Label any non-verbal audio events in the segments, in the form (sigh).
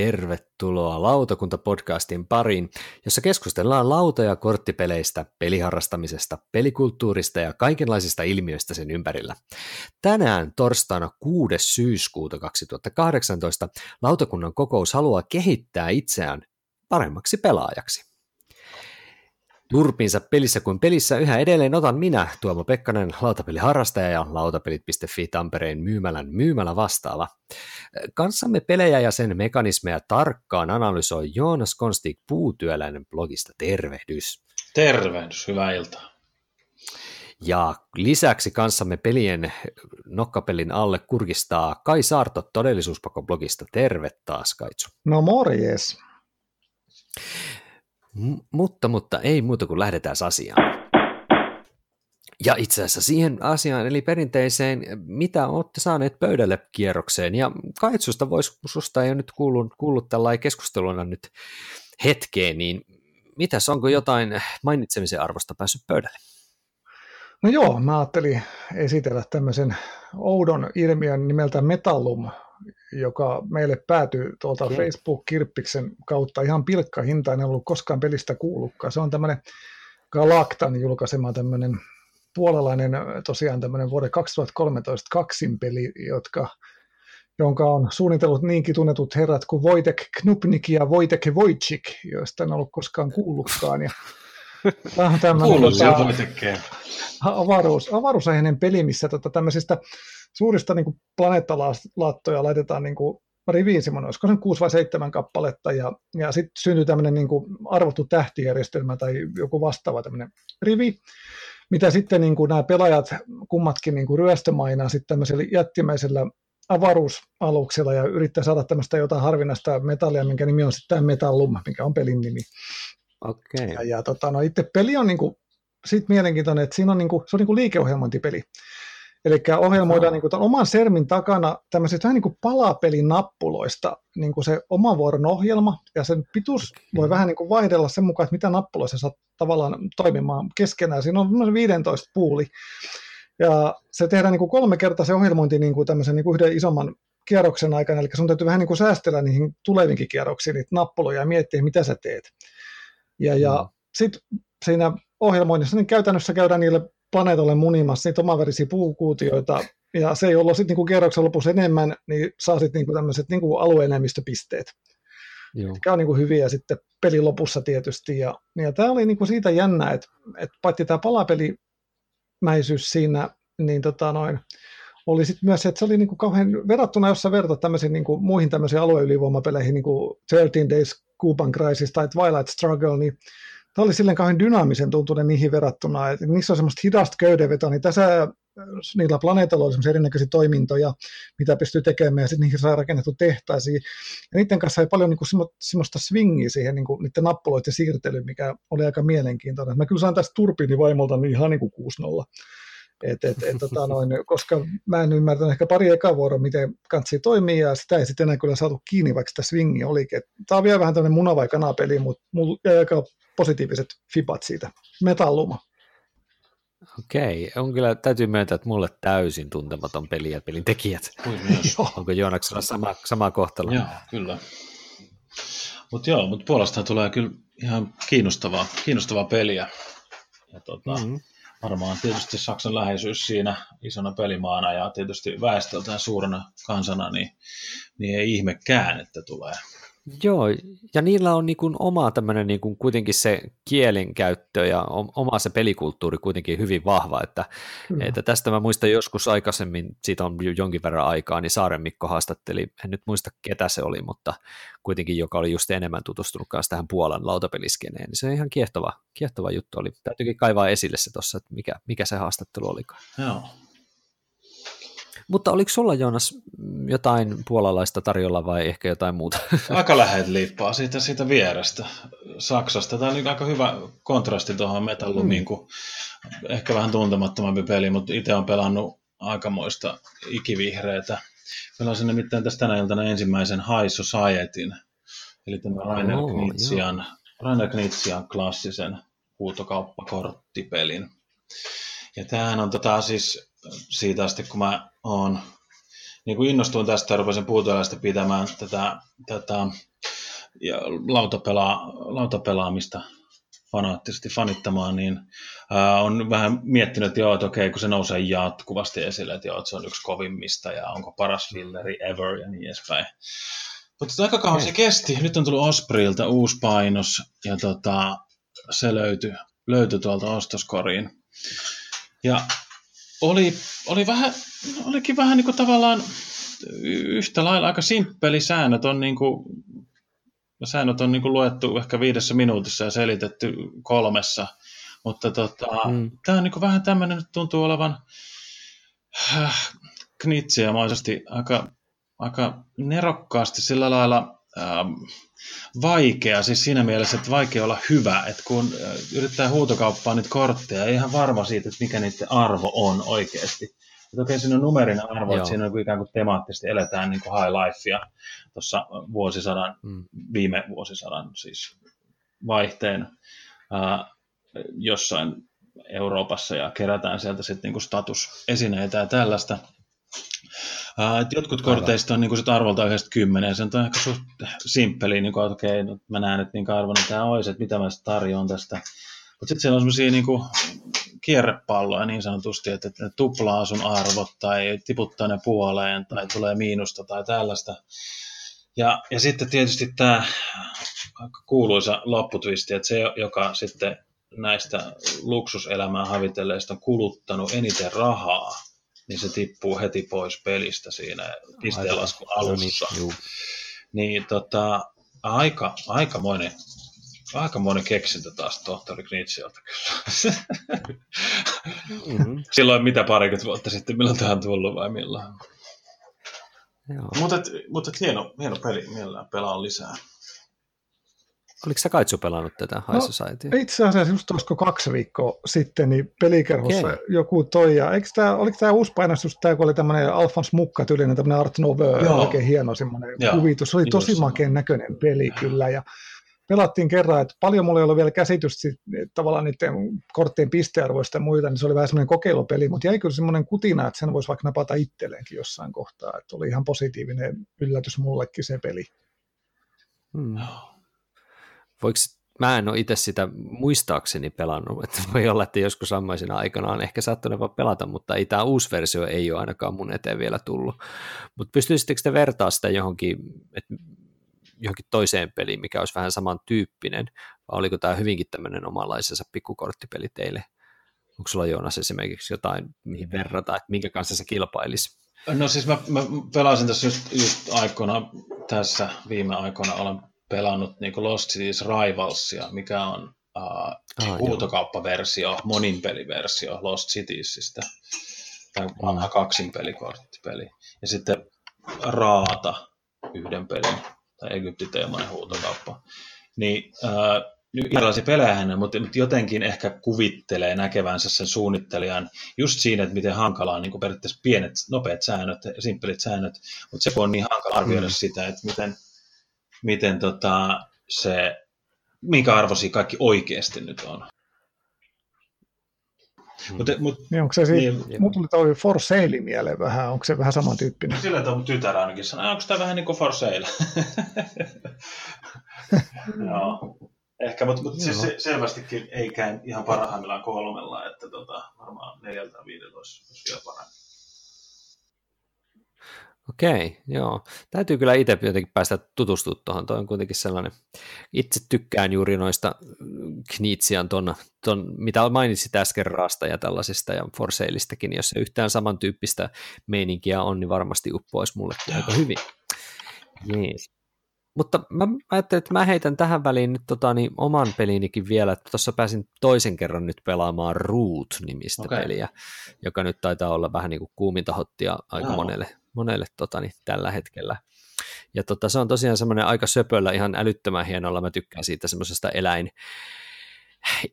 Tervetuloa Lautakunta-podcastin pariin, jossa keskustellaan lauta- ja korttipeleistä, peliharrastamisesta, pelikulttuurista ja kaikenlaisista ilmiöistä sen ympärillä. Tänään torstaina 6. syyskuuta 2018 lautakunnan kokous haluaa kehittää itseään paremmaksi pelaajaksi. Turpinsa pelissä kuin pelissä yhä edelleen otan minä, Tuomo Pekkanen, lautapeliharrastaja ja lautapelit.fi Tampereen myymälän myymälä vastaava. Kanssamme pelejä ja sen mekanismeja tarkkaan analysoi Joonas Konstig Puutyöläinen blogista. Tervehdys. Tervehdys, hyvää iltaa. Ja lisäksi kanssamme pelien nokkapelin alle kurkistaa Kai Saarto todellisuuspako-blogista. Terve taas, Kaitsu. No morjes. Mutta, mutta ei muuta kuin lähdetään asiaan. Ja itse asiassa siihen asiaan, eli perinteiseen, mitä olette saaneet pöydälle kierrokseen. Ja Kaitsusta voisi, susta ei ole nyt kuullut, kuullut tällainen keskusteluna nyt hetkeen, niin mitäs, onko jotain mainitsemisen arvosta päässyt pöydälle? No joo, mä ajattelin esitellä tämmöisen oudon ilmiön nimeltä Metallum, joka meille päätyi tuolta okay. Facebook-kirppiksen kautta ihan pilkkahinta, en ollut koskaan pelistä kuullutkaan. Se on tämmöinen Galactan julkaisema tämmöinen puolalainen tosiaan tämmöinen vuoden 2013 kaksinpeli, jotka, jonka on suunnitellut niinkin tunnetut herrat kuin Wojtek Knupnik ja Wojtek Wojcik, joista en ollut koskaan kuullutkaan. Ja Tämä on tämmöinen tota, avaruus, avaruusaiheinen peli, missä tota, tämmöisistä suurista niin planeettalaattoja laitetaan niin kuin riviin semmoinen, olisiko se 6 vai 7 kappaletta, ja, ja sitten syntyy tämmöinen niin kuin arvottu tähtijärjestelmä tai joku vastaava tämmöinen rivi, mitä sitten niin kuin nämä pelaajat kummatkin niin kuin ryöstömainaa sitten tämmöisellä jättimäisellä avaruusaluksella ja yrittää saada tämmöistä jotain harvinaista metallia, minkä nimi on sitten tämä Metallum, mikä on pelin nimi. Okay. Ja, ja tota, no, itse peli on niinku, sit mielenkiintoinen, että siinä on niinku, se on niinku liikeohjelmointipeli. Eli ohjelmoidaan niin kuin, oman sermin takana tämmöisistä vähän niin kuin palapelin nappuloista niin kuin se oman vuoron ohjelma, ja sen pituus voi vähän niin kuin vaihdella sen mukaan, että mitä nappuloissa saa tavallaan toimimaan keskenään. Siinä on 15 puuli, ja se tehdään niin kuin kolme kertaa se ohjelmointi niin kuin tämmöisen niin kuin yhden isomman kierroksen aikana, eli sun täytyy vähän niin kuin säästellä niihin tulevinkin kierroksiin niitä nappuloja ja miettiä, mitä sä teet. Ja, ja mm. sitten siinä ohjelmoinnissa niin käytännössä käydään niille planeetalle munimassa niitä omaverisiä puukuutioita, ja se, jolla sitten niinku kerroksen lopussa enemmän, niin saa sitten niinku tämmöiset niinku alueenemistöpisteet. Joo. Mikä on niinku hyviä sitten pelin lopussa tietysti. Ja, ja tämä oli niinku siitä jännä, että, että paitsi tämä palapelimäisyys siinä, niin tota noin, oli sitten myös se, että se oli niinku kauhean, verrattuna jos sä vertat tämmöisiin niinku muihin tämmöisiin alueylivoimapeleihin, niin kuin 13 Days Cuban Crisis tai Twilight Struggle, niin tämä oli silleen kauhean dynaamisen tuntunen niihin verrattuna, että niissä on semmoista hidasta köydenvetoa, niin tässä niillä planeetalla oli semmoisia erinäköisiä toimintoja, mitä pystyy tekemään, ja sitten niihin saa rakennettu tehtaisiin. Ja niiden kanssa ei paljon niin kuin semmoista swingiä siihen niin kuin niiden nappuloiden siirtelyyn, mikä oli aika mielenkiintoinen. Mä kyllä saan tästä turbiini vaimolta niin ihan niin kuin 6-0. Et, et, et, tota noin, koska mä en ymmärtänyt ehkä pari ekavuoroa, miten kansi toimii, ja sitä ei sitten enää kyllä saatu kiinni, vaikka sitä swingi olikin. Tämä on vielä vähän tämmöinen muna vai kanapeli, mutta mulla jäi aika positiiviset fipat siitä. Metalluma. Okei, on kyllä, täytyy myöntää, että mulle täysin tuntematon peli ja pelin tekijät. (laughs) Onko Joonaksella sama, sama kohtalo? Joo, kyllä. Mutta joo, mutta puolestaan tulee kyllä ihan kiinnostavaa, kiinnostavaa peliä. Ja tota, mm-hmm varmaan tietysti Saksan läheisyys siinä isona pelimaana ja tietysti väestöltään suurena kansana, niin, niin ei ihmekään, että tulee Joo, ja niillä on niin kuin oma tämmöinen niin kuin kuitenkin se kielenkäyttö ja oma se pelikulttuuri kuitenkin hyvin vahva, että, mm. että tästä mä muistan joskus aikaisemmin, siitä on jonkin verran aikaa, niin Saaren Mikko haastatteli, en nyt muista ketä se oli, mutta kuitenkin joka oli just enemmän tutustunut kanssa tähän Puolan lautapeliskeneen, niin se on ihan kiehtova, kiehtova juttu oli. Täytyykin kaivaa esille se tuossa, että mikä, mikä se haastattelu olikaan. Joo, mutta oliko sulla Joonas jotain puolalaista tarjolla vai ehkä jotain muuta? (laughs) Aika lähet liippaa siitä, siitä vierestä Saksasta. Tämä on aika hyvä kontrasti tuohon Metallumiin, mm. kun ehkä vähän tuntemattomampi peli, mutta itse on pelannut aikamoista ikivihreitä. Pelasin nimittäin tästä tänä iltana ensimmäisen High Societyn, eli tämän Rainer oh, Knitsian, Rainer Knitsian klassisen huutokauppakorttipelin. Ja tämähän on tota, siis siitä asti, kun mä oon niin kuin innostuin tästä ja rupesin puutelaista pitämään tätä, tätä ja lautapelaa, lautapelaamista fanaattisesti fanittamaan, niin ää, on vähän miettinyt, että joo, että okei, kun se nousee jatkuvasti esille, että joo, että se on yksi kovimmista ja onko paras filleri ever ja niin edespäin. Mutta aika kauan se kesti. Nyt on tullut Ospreylta uusi painos ja tota, se löytyi, löytyi tuolta ostoskoriin. Ja oli, oli vähän, olikin vähän niin kuin tavallaan yhtä lailla aika simppeli säännöt on niin kuin, säännöt on niin kuin luettu ehkä viidessä minuutissa ja selitetty kolmessa, mutta tota, mm. tämä on niin kuin vähän tämmöinen, nyt tuntuu olevan äh, knitsiämaisesti aika, aika nerokkaasti sillä lailla ähm, vaikea, siis siinä mielessä, että vaikea olla hyvä, että kun äh, yrittää huutokauppaa niitä kortteja, ei ihan varma siitä, että mikä niiden arvo on oikeasti. Että okei, siinä on numerinen arvo, Joo. että siinä on ikään kuin temaattisesti eletään niin kuin high lifea tuossa vuosisadan, mm. viime vuosisadan siis vaihteen ää, jossain Euroopassa ja kerätään sieltä sitten niin statusesineitä ja tällaista. Uh, jotkut korteista on niin kuin arvolta yhdestä kymmeneen, se on ehkä suht simppeli, niin kuin, että okei, okay, mä näen, että minkä arvoinen tämä olisi, että mitä mä tarjoan tästä. Mutta sitten siellä on sellaisia niin kuin, kierrepalloja niin sanotusti, että ne tuplaa sun arvot tai tiputtaa ne puoleen tai tulee miinusta tai tällaista. Ja, ja sitten tietysti tämä kuuluisa lopputwisti, että se, joka sitten näistä luksuselämää havitelleista on kuluttanut eniten rahaa, niin se tippuu heti pois pelistä siinä pisteenlaskun alussa. Niin, niin tota, aika, aikamoinen, aikamoinen keksintö taas tohtori Knitsialta kyllä. (laughs) Mm-hmm. Silloin mitä parikymmentä vuotta sitten, milloin tämä on tullut vai milloin? Mutta mutta hieno, hieno peli, mielellään pelaa lisää. Oliko sä Kaitsu pelannut tätä High no, Society? Itse asiassa just olisiko kaksi viikkoa sitten, niin pelikerhossa okay. joku toi, ja eikö tää, oliko tämä uusi painostus, tämä kun oli tämmöinen Alphonse Mukka tyylinen, tämmöinen Art Nouveau, oikein hieno semmoinen kuvitus, se oli tosi makeen näköinen peli kyllä, ja pelattiin kerran, että paljon mulla ei ollut vielä käsitystä tavallaan niiden korttien pistearvoista ja muita, niin se oli vähän semmoinen kokeilupeli, mutta jäi kyllä semmoinen kutina, että sen voisi vaikka napata itselleenkin jossain kohtaa, että oli ihan positiivinen yllätys mullekin se peli. Hmm. Voiko, mä en ole itse sitä muistaakseni pelannut, (laughs) että voi olla, että joskus sammaisina aikana on ehkä saattanut vaan pelata, mutta ei tämä uusi versio ei ole ainakaan mun eteen vielä tullut. Mutta pystyisittekö te vertaa sitä johonkin, että johonkin toiseen peliin, mikä olisi vähän samantyyppinen, vai oliko tämä hyvinkin tämmöinen omanlaisensa pikkukorttipeli teille? Onko sulla Joonas esimerkiksi jotain, mihin verrata, että minkä kanssa se kilpailisi? No siis mä, mä pelasin tässä just, just aikoina, tässä viime aikoina olen pelannut niin Lost Cities Rivalsia, mikä on uh, ah, huutokauppaversio, moninpeliversio Lost Citiesistä. Tämä vanha kaksinpelikorttipeli. Ja sitten Raata yhden pelin tai Egypti-teemainen huutokauppa. Niin äh, erilaisia pelejä mutta jotenkin ehkä kuvittelee näkevänsä sen suunnittelijan just siinä, että miten hankalaa on niin periaatteessa pienet, nopeat säännöt, simppelit säännöt, mutta se on niin hankala arvioida mm. sitä, että miten, miten tota, se, minkä arvoisia kaikki oikeasti nyt on. Hmm. Mut, mut, niin onko se siitä, niin, mut tuli toi For Sale mieleen vähän, onko se vähän samantyyppinen? Sillä tavalla tytär ainakin sanoi, onko tämä vähän niin kuin For Sale? (laughs) Joo. Ehkä, mutta mut siis se, selvästikin ei käy ihan parhaimmillaan kolmella, että tota, varmaan neljältä viideltä olisi, olisi vielä parempi. Okei, joo. Täytyy kyllä itse jotenkin päästä tutustumaan tuohon. Toi on kuitenkin sellainen, itse tykkään juuri noista Kniitsian ton, ton, mitä mainitsit äsken Rasta ja tällaisista ja Forseilistäkin, jos se yhtään samantyyppistä meininkiä on, niin varmasti uppoisi mulle aika hyvin. Yes. Mutta mä ajattelin, että mä heitän tähän väliin nyt tota, niin oman pelinikin vielä, että tuossa pääsin toisen kerran nyt pelaamaan Root-nimistä okay. peliä, joka nyt taitaa olla vähän niin kuin kuuminta hottia aika no. monelle monelle tota, niin, tällä hetkellä. Ja tota, se on tosiaan semmoinen aika söpöllä, ihan älyttömän hienolla, mä tykkään siitä semmoisesta eläin,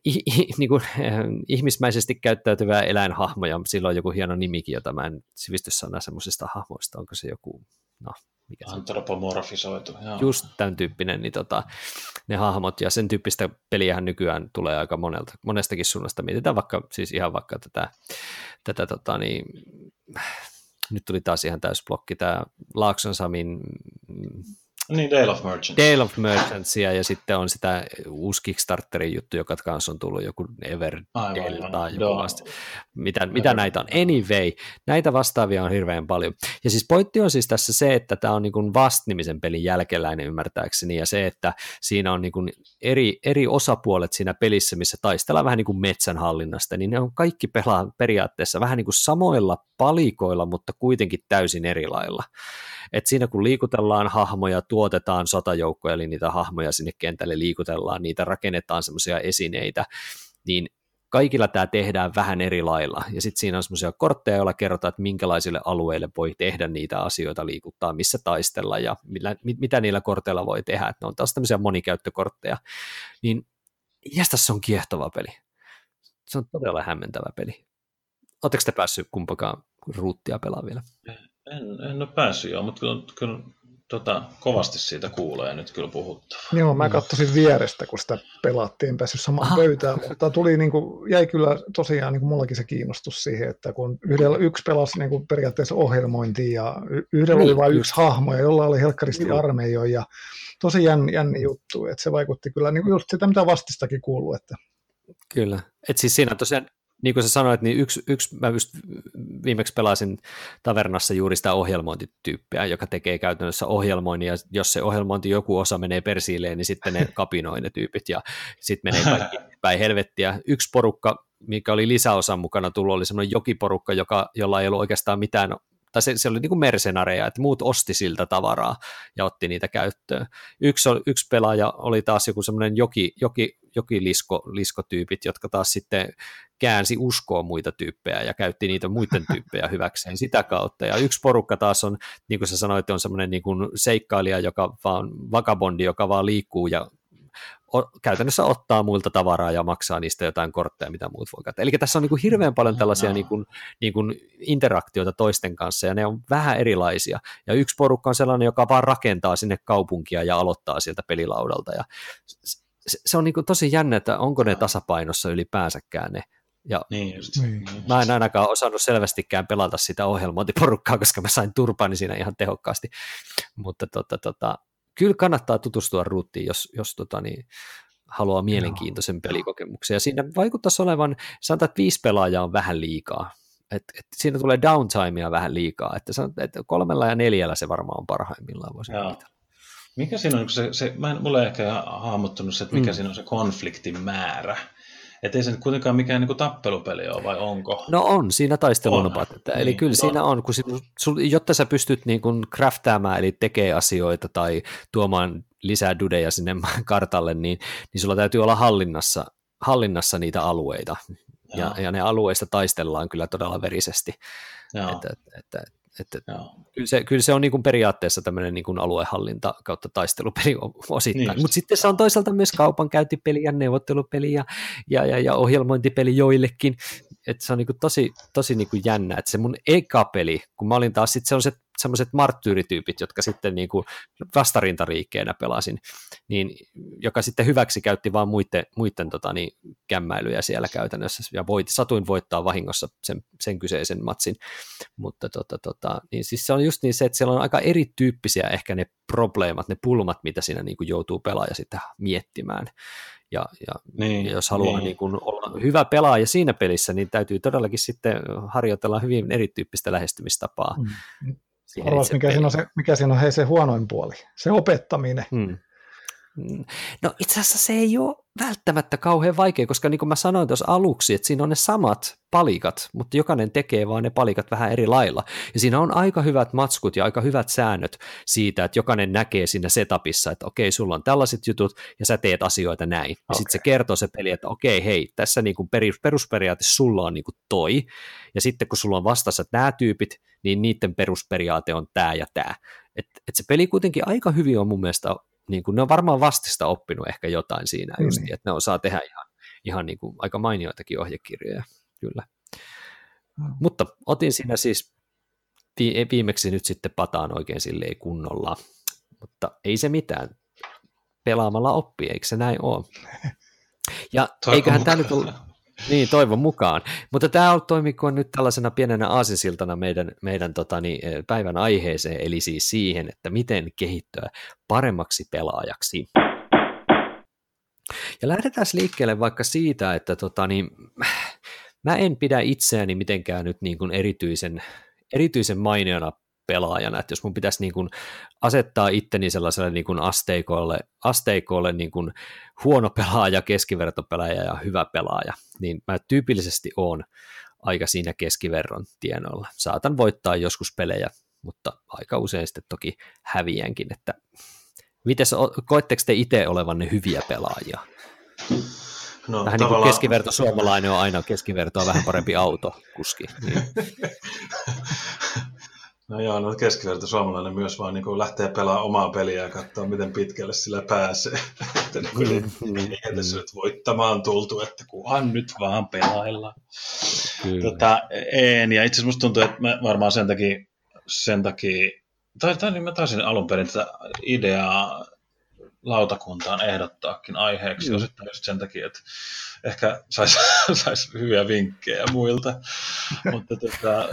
I, i, niin kuin, äh, ihmismäisesti käyttäytyvää eläinhahmoja, sillä on joku hieno nimikin, jota mä en sivistyssana semmoisista hahmoista, onko se joku, no mikä Antropomorfisoitu, joo. Just tämän tyyppinen, niin tota, ne hahmot, ja sen tyyppistä peliähän nykyään tulee aika monelta, monestakin suunnasta, mietitään vaikka, siis ihan vaikka tätä, tätä tota, niin, nyt tuli taas ihan täysblokki, tämä Laakson Samin niin, Dale of Merchants. Dale of Merchantsia ja sitten on sitä uusi Kickstarterin juttu, joka kanssa on tullut joku Everdale tai joku vasta. Mitä, mitä näitä on? Anyway, näitä vastaavia on hirveän paljon. Ja siis pointti on siis tässä se, että tämä on niin Vast-nimisen pelin jälkeläinen ymmärtääkseni ja se, että siinä on niin eri, eri osapuolet siinä pelissä, missä taistellaan vähän niin kuin metsänhallinnasta, niin ne on kaikki pelaa periaatteessa vähän niin kuin samoilla palikoilla, mutta kuitenkin täysin eri lailla. Et siinä kun liikutellaan hahmoja, tuotetaan sotajoukkoja, eli niitä hahmoja sinne kentälle liikutellaan, niitä rakennetaan semmoisia esineitä, niin kaikilla tämä tehdään vähän eri lailla. Ja sitten siinä on semmoisia kortteja, joilla kerrotaan, että minkälaisille alueille voi tehdä niitä asioita, liikuttaa, missä taistella ja millä, mitä niillä korteilla voi tehdä. Että ne on taas tämmöisiä monikäyttökortteja. Niin jästäs se on kiehtova peli. Se on todella hämmentävä peli. Oletteko te päässyt kumpakaan ruuttia pelaa vielä? En, en ole päässyt joo, mutta kyllä, kyllä tota, kovasti siitä kuulee nyt kyllä puhuttaa. Joo, mä katsoin vierestä, kun sitä pelattiin, päässyt samaan Aha. pöytään, mutta tuli, niin kuin, jäi kyllä tosiaan niin kuin mullakin se kiinnostus siihen, että kun yhdellä yksi pelasi niin kuin periaatteessa ohjelmointia ja yhdellä niin, oli vain yksi hahmo ja jolla oli helkkaristi niin. armeijoja ja tosi jänni, jänni juttu, että se vaikutti kyllä niin kuin just sitä, mitä vastistakin kuuluu. Että... Kyllä, että siis siinä tosiaan niin kuin sä sanoit, niin yksi, yksi mä just viimeksi pelasin tavernassa juuri sitä ohjelmointityyppiä, joka tekee käytännössä ohjelmoinnin, ja jos se ohjelmointi joku osa menee persiilleen, niin sitten ne (laughs) kapinoi ne tyypit, ja sitten menee kaikki päin helvettiä. Yksi porukka, mikä oli lisäosan mukana tullut, oli semmoinen jokiporukka, joka, jolla ei ollut oikeastaan mitään tai se, se oli niin kuin mercenareja, että muut osti siltä tavaraa ja otti niitä käyttöön. Yksi, yksi pelaaja oli taas joku semmoinen joki, joki, jokilisko, liskotyypit, jotka taas sitten käänsi uskoa muita tyyppejä ja käytti niitä muiden (laughs) tyyppejä hyväkseen sitä kautta. Ja yksi porukka taas on, niin kuin sä sanoit, on semmoinen niin kuin seikkailija, joka vaan, vakabondi, joka vaan liikkuu ja käytännössä ottaa muilta tavaraa ja maksaa niistä jotain kortteja, mitä muut voi käyttää. Eli tässä on niin kuin hirveän paljon tällaisia no. niin kuin, niin kuin interaktioita toisten kanssa, ja ne on vähän erilaisia. Ja yksi porukka on sellainen, joka vaan rakentaa sinne kaupunkia ja aloittaa sieltä pelilaudalta. Ja se on niin kuin tosi jännä, että onko ne tasapainossa ylipäänsäkään ne. Ja niin just. Niin. Mä en ainakaan osannut selvästikään pelata sitä ohjelmointiporukkaa, (laughs) koska mä sain turpani siinä ihan tehokkaasti. Mutta tota, tota, kyllä kannattaa tutustua ruuttiin, jos, jos tota, niin, haluaa mielenkiintoisen Joo. pelikokemuksen. Ja siinä vaikuttaisi olevan, sanotaan, että viisi pelaajaa on vähän liikaa. Et, et siinä tulee downtimea vähän liikaa, että, sanot, että kolmella ja neljällä se varmaan on parhaimmillaan voisi Mikä siinä on, se, se, mä en, mulle ehkä hahmottunut se, että mikä mm. siinä on se konfliktin määrä. Että ei se nyt kuitenkaan mikään niin kuin tappelupeli ole, vai onko? No on, siinä taistelun on. Että, Eli niin, kyllä on. siinä on, kun sinun, jotta sä pystyt niin kuin craftaamaan, eli tekee asioita tai tuomaan lisää dudeja sinne (laughs) kartalle, niin, niin sulla täytyy olla hallinnassa, hallinnassa niitä alueita. Ja, ja ne alueista taistellaan kyllä todella verisesti. Että, että, että, kyllä, se, kyllä se on niin kuin periaatteessa tämmöinen niin kuin aluehallinta kautta taistelupeli osittain, niin mutta sitten se on toisaalta myös kaupankäyntipeli ja neuvottelupeli ja, ja, ja, ja ohjelmointipeli joillekin, että se on niin kuin tosi, tosi niin kuin jännä, että se mun eka peli, kun mä olin taas sitten sellaiset semmoiset marttyyrityypit, jotka sitten niin kuin vastarintariikkeenä pelasin, niin, joka sitten hyväksi käytti vaan muiden, muiden tota, niin, kämmäilyjä siellä käytännössä, ja voit, satuin voittaa vahingossa sen, sen kyseisen matsin, mutta tota, tota, niin siis se on just niin se, että siellä on aika erityyppisiä ehkä ne probleemat, ne pulmat, mitä siinä niin kuin joutuu pelaaja sitten miettimään, ja, ja, niin, ja jos haluaa niin. Niin kuin olla hyvä pelaaja siinä pelissä, niin täytyy todellakin sitten harjoitella hyvin erityyppistä lähestymistapaa. Mm. Arvas, mikä, siinä on se, mikä siinä on hei, se huonoin puoli, se opettaminen. Hmm. No itse asiassa se ei ole välttämättä kauhean vaikea, koska niin kuin mä sanoin tuossa aluksi, että siinä on ne samat palikat, mutta jokainen tekee vaan ne palikat vähän eri lailla. Ja siinä on aika hyvät matskut ja aika hyvät säännöt siitä, että jokainen näkee siinä setupissa, että okei, sulla on tällaiset jutut ja sä teet asioita näin. Ja okay. sitten se kertoo se peli, että okei, hei, tässä niin kuin perusperiaate sulla on niin kuin toi. Ja sitten kun sulla on vastassa nämä tyypit, niin niiden perusperiaate on tämä ja tämä. Että et se peli kuitenkin aika hyvin on mun mielestä niin kuin, ne on varmaan vastista oppinut ehkä jotain siinä mm. just, että ne osaa tehdä ihan, ihan niin kuin, aika mainioitakin ohjekirjoja, kyllä. Mm. Mutta otin siinä siis viimeksi nyt sitten pataan oikein silleen kunnolla, mutta ei se mitään. Pelaamalla oppii, eikö se näin ole? (laughs) Ja Toi eiköhän tämä nyt ole, Niin, toivon mukaan. Mutta tämä toimikoon nyt tällaisena pienenä aasinsiltana meidän, meidän totani, eh, päivän aiheeseen, eli siis siihen, että miten kehittyä paremmaksi pelaajaksi. Ja lähdetään liikkeelle vaikka siitä, että totani, mä en pidä itseäni mitenkään nyt niin kuin erityisen, erityisen mainiona pelaajana, että jos mun pitäisi niin kuin asettaa itteni sellaiselle niin kuin asteikolle, asteikolle niin kuin huono pelaaja, keskivertopelaaja ja hyvä pelaaja, niin mä tyypillisesti oon aika siinä keskiverron tienoilla. Saatan voittaa joskus pelejä, mutta aika usein sitten toki häviänkin, että Mites, koetteko te itse olevanne hyviä pelaajia? No, vähän tavallaan... niin kuin keskiverto suomalainen on aina keskivertoa vähän parempi auto kuski. Niin. (laughs) No joo, no keskiverto suomalainen myös vaan niin lähtee pelaamaan omaa peliä ja katsoa, miten pitkälle sillä pääsee. (laughs) että niin kuin, mm, mm, eikä tässä nyt voittamaan tultu, että kunhan nyt vaan pelaillaan. Tota, en, ja itse asiassa musta tuntuu, että mä varmaan sen takia, sen takia tai, tai niin mä taisin alun perin tätä ideaa lautakuntaan ehdottaakin aiheeksi mm. osittain just sen takia, että ehkä saisi (laughs) sais hyviä vinkkejä muilta. (laughs) mutta tota,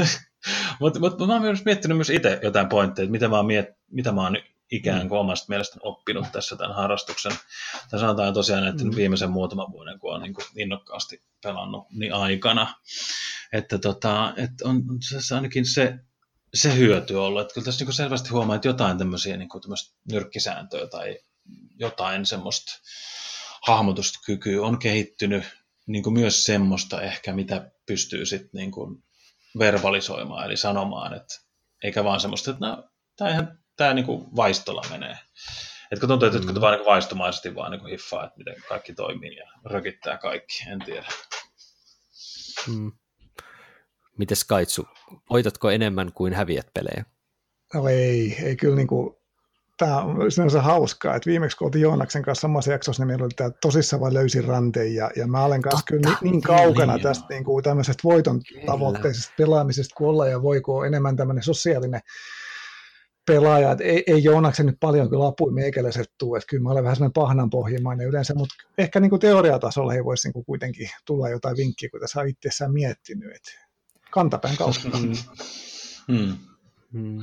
(laughs) mutta mut, mä oon myös miettinyt myös itse jotain pointteja, että mitä mä oon, miet, mitä mä oon ikään kuin omasta mielestäni oppinut tässä tämän harrastuksen. Tai sanotaan tosiaan, että mm. viimeisen muutaman vuoden, kun on niin kuin innokkaasti pelannut, niin aikana. Että, tota, että on se ainakin se se hyöty ollut. Että kyllä tässä niin selvästi huomaa, että jotain tämmöisiä niin kuin nyrkkisääntöjä tai jotain semmoista hahmotuskykyä on kehittynyt niin kuin myös semmoista ehkä, mitä pystyy sitten niin kuin verbalisoimaan, eli sanomaan, että eikä vaan semmoista, että no, tämä ihan tämä niin kuin vaistolla menee. Että kun tuntuu, että mm. vaan niin vaistomaisesti vaan niin hiffaa, että miten kaikki toimii ja rökittää kaikki, en tiedä. Mm. Mites Kaitsu, voitatko enemmän kuin häviät pelejä? No ei, ei kyllä niin kuin, tämä on sinänsä hauskaa, että viimeksi kun oltiin Joonaksen kanssa samassa jaksossa, niin meillä oli tämä tosissaan vain löysin ranteen, ja, ja mä olen kanssa kyllä niin, niin kaukana niin, tästä niin kuin tämmöisestä voiton kyllä. tavoitteisesta pelaamisesta kuin olla, ja voiko enemmän tämmöinen sosiaalinen pelaaja, että ei, ei Joonaksen nyt paljon kyllä apui meikäläiset tuu, että kyllä mä olen vähän semmoinen pahnan pohjimainen yleensä, mutta ehkä niin kuin teoriatasolla ei voisi niin kuin kuitenkin tulla jotain vinkkiä, kun tässä on itsessään miettinyt, että kantapään kautta. Mm. Mm. Mm.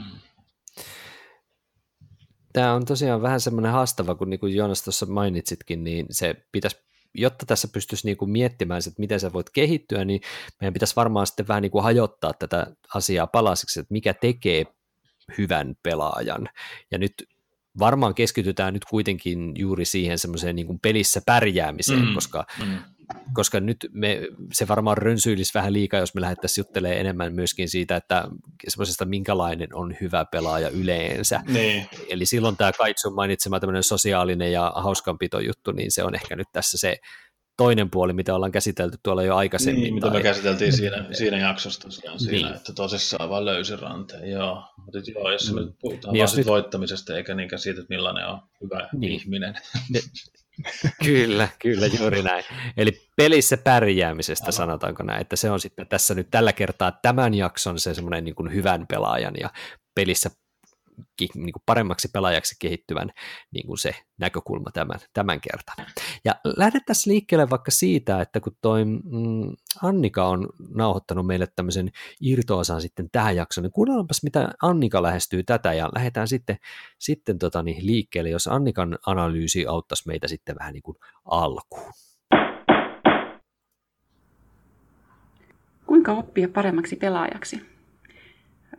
Tämä on tosiaan vähän semmoinen haastava, kun niin kuin Joonas tuossa mainitsitkin, niin se pitäisi jotta tässä pystyisi niin kuin miettimään, että miten sä voit kehittyä, niin meidän pitäisi varmaan sitten vähän niin kuin hajottaa tätä asiaa palasiksi, että mikä tekee hyvän pelaajan. Ja nyt varmaan keskitytään nyt kuitenkin juuri siihen semmoiseen niin kuin pelissä pärjäämiseen, mm, koska mm koska nyt me, se varmaan rönsyilisi vähän liikaa, jos me lähdettäisiin juttelemaan enemmän myöskin siitä, että semmoisesta minkälainen on hyvä pelaaja yleensä. Niin. Eli silloin tämä Kaitsun mainitsema tämmöinen sosiaalinen ja hauskanpito juttu, niin se on ehkä nyt tässä se toinen puoli, mitä ollaan käsitelty tuolla jo aikaisemmin. Niin, mitä me käsiteltiin siinä, (laughs) siinä jaksossa tosiaan, siinä, niin. että tosissaan vaan löysi ranteen, joo. Mutta joo, jos me mm. puhutaan niin, vaan nyt... voittamisesta, eikä niinkään siitä, että millainen on hyvä niin. ihminen. (laughs) kyllä, kyllä, juuri näin. Eli pelissä pärjäämisestä Aivan. sanotaanko näin, että se on sitten tässä nyt tällä kertaa tämän jakson se semmoinen niin kuin hyvän pelaajan ja pelissä niin kuin paremmaksi pelaajaksi kehittyvän niin kuin se näkökulma tämän, tämän kerran. Ja lähdettäisiin liikkeelle vaikka siitä, että kun toi mm, Annika on nauhoittanut meille tämmöisen irtoosan sitten tähän jaksoon, niin kuunnellaanpas mitä Annika lähestyy tätä ja lähdetään sitten, sitten tota niin, liikkeelle, jos Annikan analyysi auttaisi meitä sitten vähän niin kuin alkuun. Kuinka oppia paremmaksi pelaajaksi?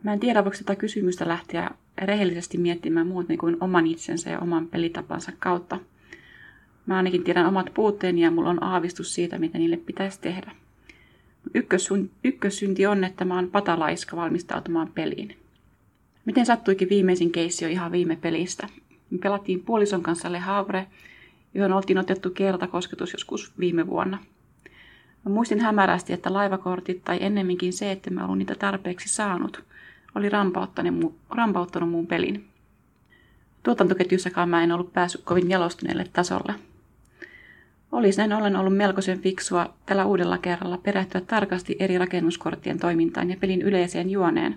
Mä en tiedä, voiko tätä kysymystä lähteä rehellisesti miettimään muuten kuin oman itsensä ja oman pelitapansa kautta. Mä ainakin tiedän omat puutteeni ja mulla on aavistus siitä, mitä niille pitäisi tehdä. Ykkössynti on, että mä oon patalaiska valmistautumaan peliin. Miten sattuikin viimeisin keissi jo ihan viime pelistä? Me pelattiin puolison kanssa Le Havre, johon oltiin otettu kertakosketus joskus viime vuonna. Mä muistin hämärästi, että laivakortit tai ennemminkin se, että mä olin niitä tarpeeksi saanut – oli rampauttanut, rampauttanut mun pelin. Tuotantoketjussakaan mä en ollut päässyt kovin jalostuneelle tasolle. Olisi näin ollen ollut melkoisen fiksua tällä uudella kerralla perehtyä tarkasti eri rakennuskorttien toimintaan ja pelin yleiseen juoneen.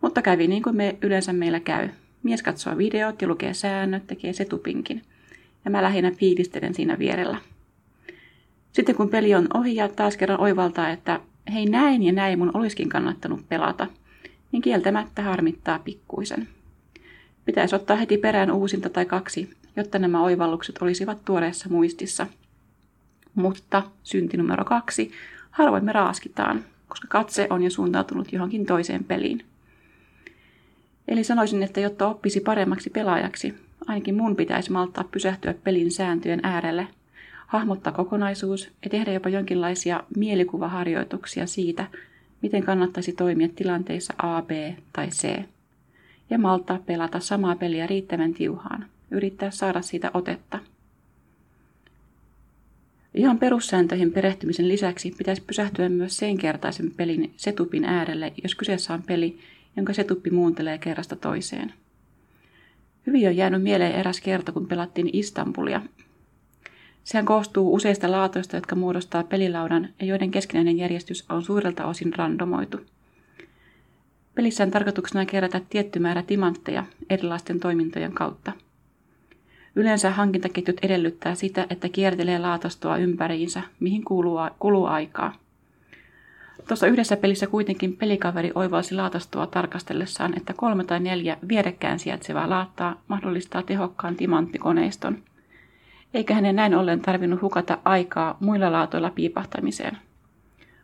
Mutta kävi niin kuin me yleensä meillä käy. Mies katsoo videot ja lukee säännöt, tekee setupinkin. Ja mä lähinnä fiilistelen siinä vierellä. Sitten kun peli on ohi ja taas kerran oivaltaa, että hei näin ja näin mun olisikin kannattanut pelata, niin kieltämättä harmittaa pikkuisen. Pitäisi ottaa heti perään uusinta tai kaksi, jotta nämä oivallukset olisivat tuoreessa muistissa. Mutta synti numero kaksi, harvoin me raaskitaan, koska katse on jo suuntautunut johonkin toiseen peliin. Eli sanoisin, että jotta oppisi paremmaksi pelaajaksi, ainakin mun pitäisi malttaa pysähtyä pelin sääntöjen äärelle, hahmottaa kokonaisuus ja tehdä jopa jonkinlaisia mielikuvaharjoituksia siitä, miten kannattaisi toimia tilanteissa A, B tai C. Ja malttaa pelata samaa peliä riittävän tiuhaan, yrittää saada siitä otetta. Ihan perussääntöihin perehtymisen lisäksi pitäisi pysähtyä myös sen kertaisen pelin setupin äärelle, jos kyseessä on peli, jonka setuppi muuntelee kerrasta toiseen. Hyvin on jäänyt mieleen eräs kerta, kun pelattiin Istanbulia. Sehän koostuu useista laatoista, jotka muodostaa pelilaudan ja joiden keskinäinen järjestys on suurelta osin randomoitu. Pelissä on tarkoituksena kerätä tietty määrä timantteja erilaisten toimintojen kautta. Yleensä hankintaketjut edellyttää sitä, että kiertelee laatostoa ympäriinsä, mihin kuluu, kuluu aikaa – Tuossa yhdessä pelissä kuitenkin pelikaveri oivalsi laatastoa tarkastellessaan, että kolme tai neljä vierekkään sijaitsevaa laattaa mahdollistaa tehokkaan timanttikoneiston. Eikä hänen näin ollen tarvinnut hukata aikaa muilla laatoilla piipahtamiseen.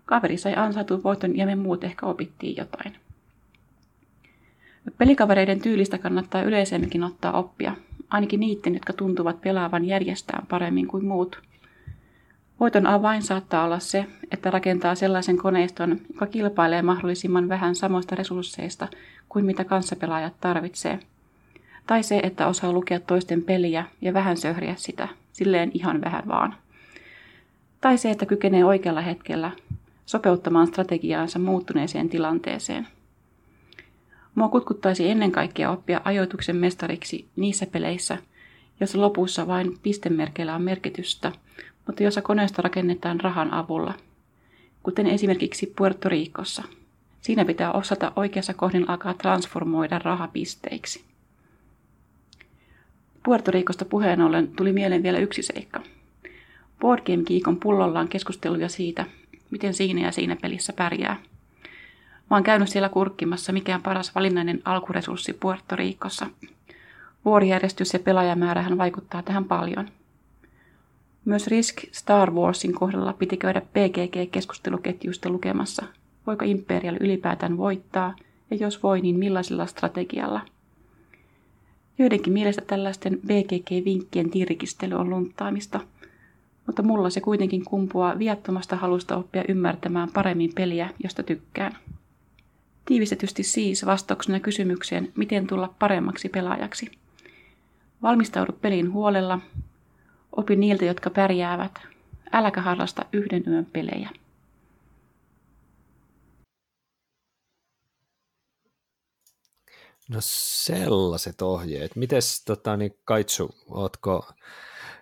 Kaveri sai ansaitun voiton ja me muut ehkä opittiin jotain. Pelikavereiden tyylistä kannattaa yleisemminkin ottaa oppia, ainakin niiden, jotka tuntuvat pelaavan järjestään paremmin kuin muut – Voiton avain saattaa olla se, että rakentaa sellaisen koneiston, joka kilpailee mahdollisimman vähän samoista resursseista kuin mitä kanssapelaajat tarvitsee. Tai se, että osaa lukea toisten peliä ja vähän söhriä sitä, silleen ihan vähän vaan. Tai se, että kykenee oikealla hetkellä sopeuttamaan strategiaansa muuttuneeseen tilanteeseen. Mua kutkuttaisi ennen kaikkea oppia ajoituksen mestariksi niissä peleissä, joissa lopussa vain pistemerkeillä on merkitystä, mutta jossa koneisto rakennetaan rahan avulla, kuten esimerkiksi Puerto Ricossa. Siinä pitää osata oikeassa kohdin alkaa transformoida rahapisteiksi. Puerto Ricosta puheen ollen tuli mieleen vielä yksi seikka. Board Game Geekon pullolla on keskusteluja siitä, miten siinä ja siinä pelissä pärjää. Mä oon käynyt siellä kurkkimassa, mikä on paras valinnainen alkuresurssi Puerto Ricossa. Vuorijärjestys ja pelaajamäärähän vaikuttaa tähän paljon – myös Risk Star Warsin kohdalla piti käydä PGG-keskusteluketjuista lukemassa, voiko Imperial ylipäätään voittaa, ja jos voi, niin millaisella strategialla. Joidenkin mielestä tällaisten BGG-vinkkien tirkistely on lunttaamista, mutta mulla se kuitenkin kumpuaa viattomasta halusta oppia ymmärtämään paremmin peliä, josta tykkään. Tiivistetysti siis vastauksena kysymykseen, miten tulla paremmaksi pelaajaksi. Valmistaudu peliin huolella, Opi niiltä, jotka pärjäävät. Äläkä harrasta yhden yön pelejä. No sellaiset ohjeet. Mites tota, niin Kaitsu, ootko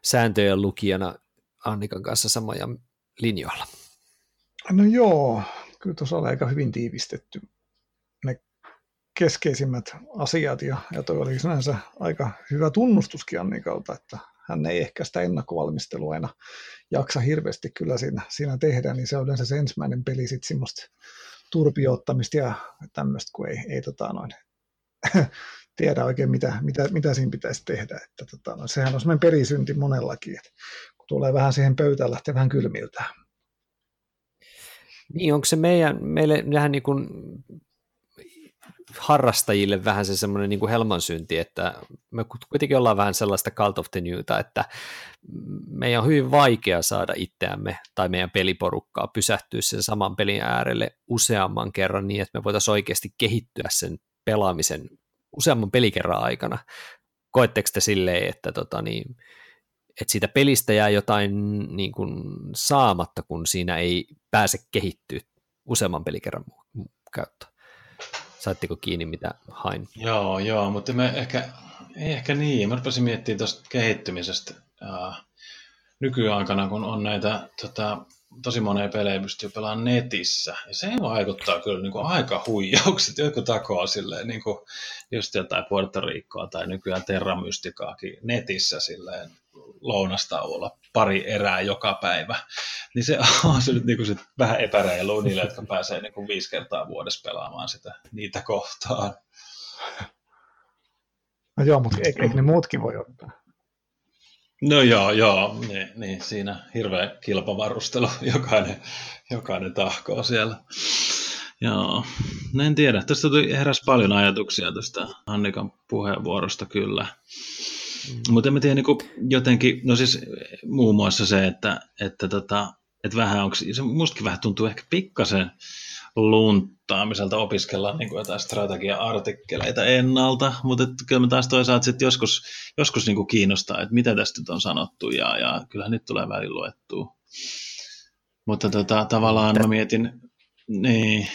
sääntöjen lukijana Annikan kanssa samoja linjoilla? No joo, kyllä tuossa on aika hyvin tiivistetty ne keskeisimmät asiat ja, ja toi oli sinänsä aika hyvä tunnustuskin Annikalta, että hän ei ehkä sitä ennakkovalmistelua aina jaksa hirveästi kyllä siinä, siinä tehdä, niin se on yleensä se ensimmäinen peli sitten semmoista turpioottamista ja tämmöistä, kun ei, ei tota noin, (laughs) tiedä oikein, mitä, mitä, mitä siinä pitäisi tehdä. Että tota, no, sehän on semmoinen perisynti monellakin, että kun tulee vähän siihen pöytään, lähtee vähän kylmiltä. Niin, onko se meidän, meille vähän niin kuin harrastajille vähän se semmoinen niin helmansynti, että me kuitenkin ollaan vähän sellaista cult of the newta, että meidän on hyvin vaikea saada itseämme tai meidän peliporukkaa pysähtyä sen saman pelin äärelle useamman kerran niin, että me voitaisiin oikeasti kehittyä sen pelaamisen useamman pelikerran aikana. Koetteko te silleen, että, tota niin, että siitä pelistä jää jotain niin kuin saamatta, kun siinä ei pääse kehittyä useamman pelikerran käyttöön? Saitteko kiinni, mitä hain? Joo, joo, mutta me ehkä, ei ehkä niin. Mä rupesin miettimään tuosta kehittymisestä äh, nykyaikana, kun on näitä tota, tosi monia pelejä pystyy pelaamaan netissä. Ja se vaikuttaa kyllä niin kuin aika huijaukset. Joku takoa silleen, niin kuin just jotain Puerto Ricoa tai nykyään Terra Mystikaakin netissä silleen lounastauolla pari erää joka päivä, niin se on se nyt niin kuin sit vähän epäreilu niille, jotka pääsee niin kuin viisi kertaa vuodessa pelaamaan sitä, niitä kohtaan. No joo, mutta eikö, eikö ne muutkin voi ottaa? No joo, joo, niin, niin siinä hirveä kilpavarustelu, (laughs) jokainen, jokainen tahkoo siellä. Joo, no en tiedä. Tästä tuli heräs paljon ajatuksia tästä Annikan puheenvuorosta kyllä. Mm. Mutta en mä tiedä niin jotenkin, no siis muun muassa se, että, että, tota, että vähän onko, se mustakin vähän tuntuu ehkä pikkasen luntaamiselta opiskella niin kuin jotain strategia-artikkeleita ennalta, mutta että kyllä mä taas toisaalta sitten joskus, joskus niin kuin kiinnostaa, että mitä tästä nyt on sanottu ja, ja kyllähän nyt tulee välillä luettua. Mutta tota, tavallaan mä mietin, niin,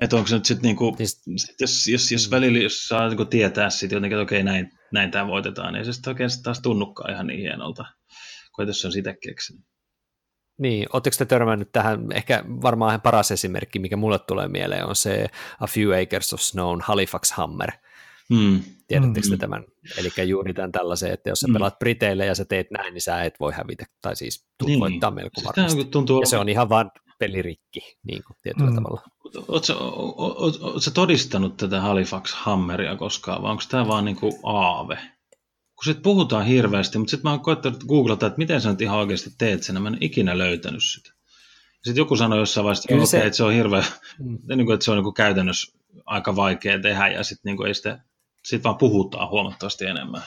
että onko se nyt sitten niinku, siis, jos, jos, jos välillä jos saa niinku tietää sitten jotenkin, että okei näin, näin tämä voitetaan, niin se sitten oikein taas tunnukaan ihan niin hienolta, kuin jos se on sitä keksinyt. Niin, oletteko te törmännyt tähän, ehkä varmaan paras esimerkki, mikä mulle tulee mieleen, on se A Few Acres of Snow Halifax Hammer. Mm. Tiedättekö mm. tämän? Eli juuri tämän tällaisen, että jos sä mm. pelaat Briteille ja sä teet näin, niin sä et voi hävitä, tai siis niin. voittaa melko siis varmasti. Tuntuu ja se on ihan vaan pelirikki niin kuin, tietyllä mm. tavalla. Oletko todistanut tätä Halifax Hammeria koskaan, vai onko tämä vaan niin kuin aave? Kun sitten puhutaan hirveästi, mutta sitten mä oon koettanut googlata, että miten sä nyt ihan oikeasti teet sen, mä en ikinä löytänyt sitä. Sitten joku sanoi jossain vaiheessa, että, se... Okay, että se on hirveä, mm. niin kuin, että se on niin kuin käytännössä aika vaikea tehdä, ja sitten niin kuin ei sitä, sit vaan puhutaan huomattavasti enemmän.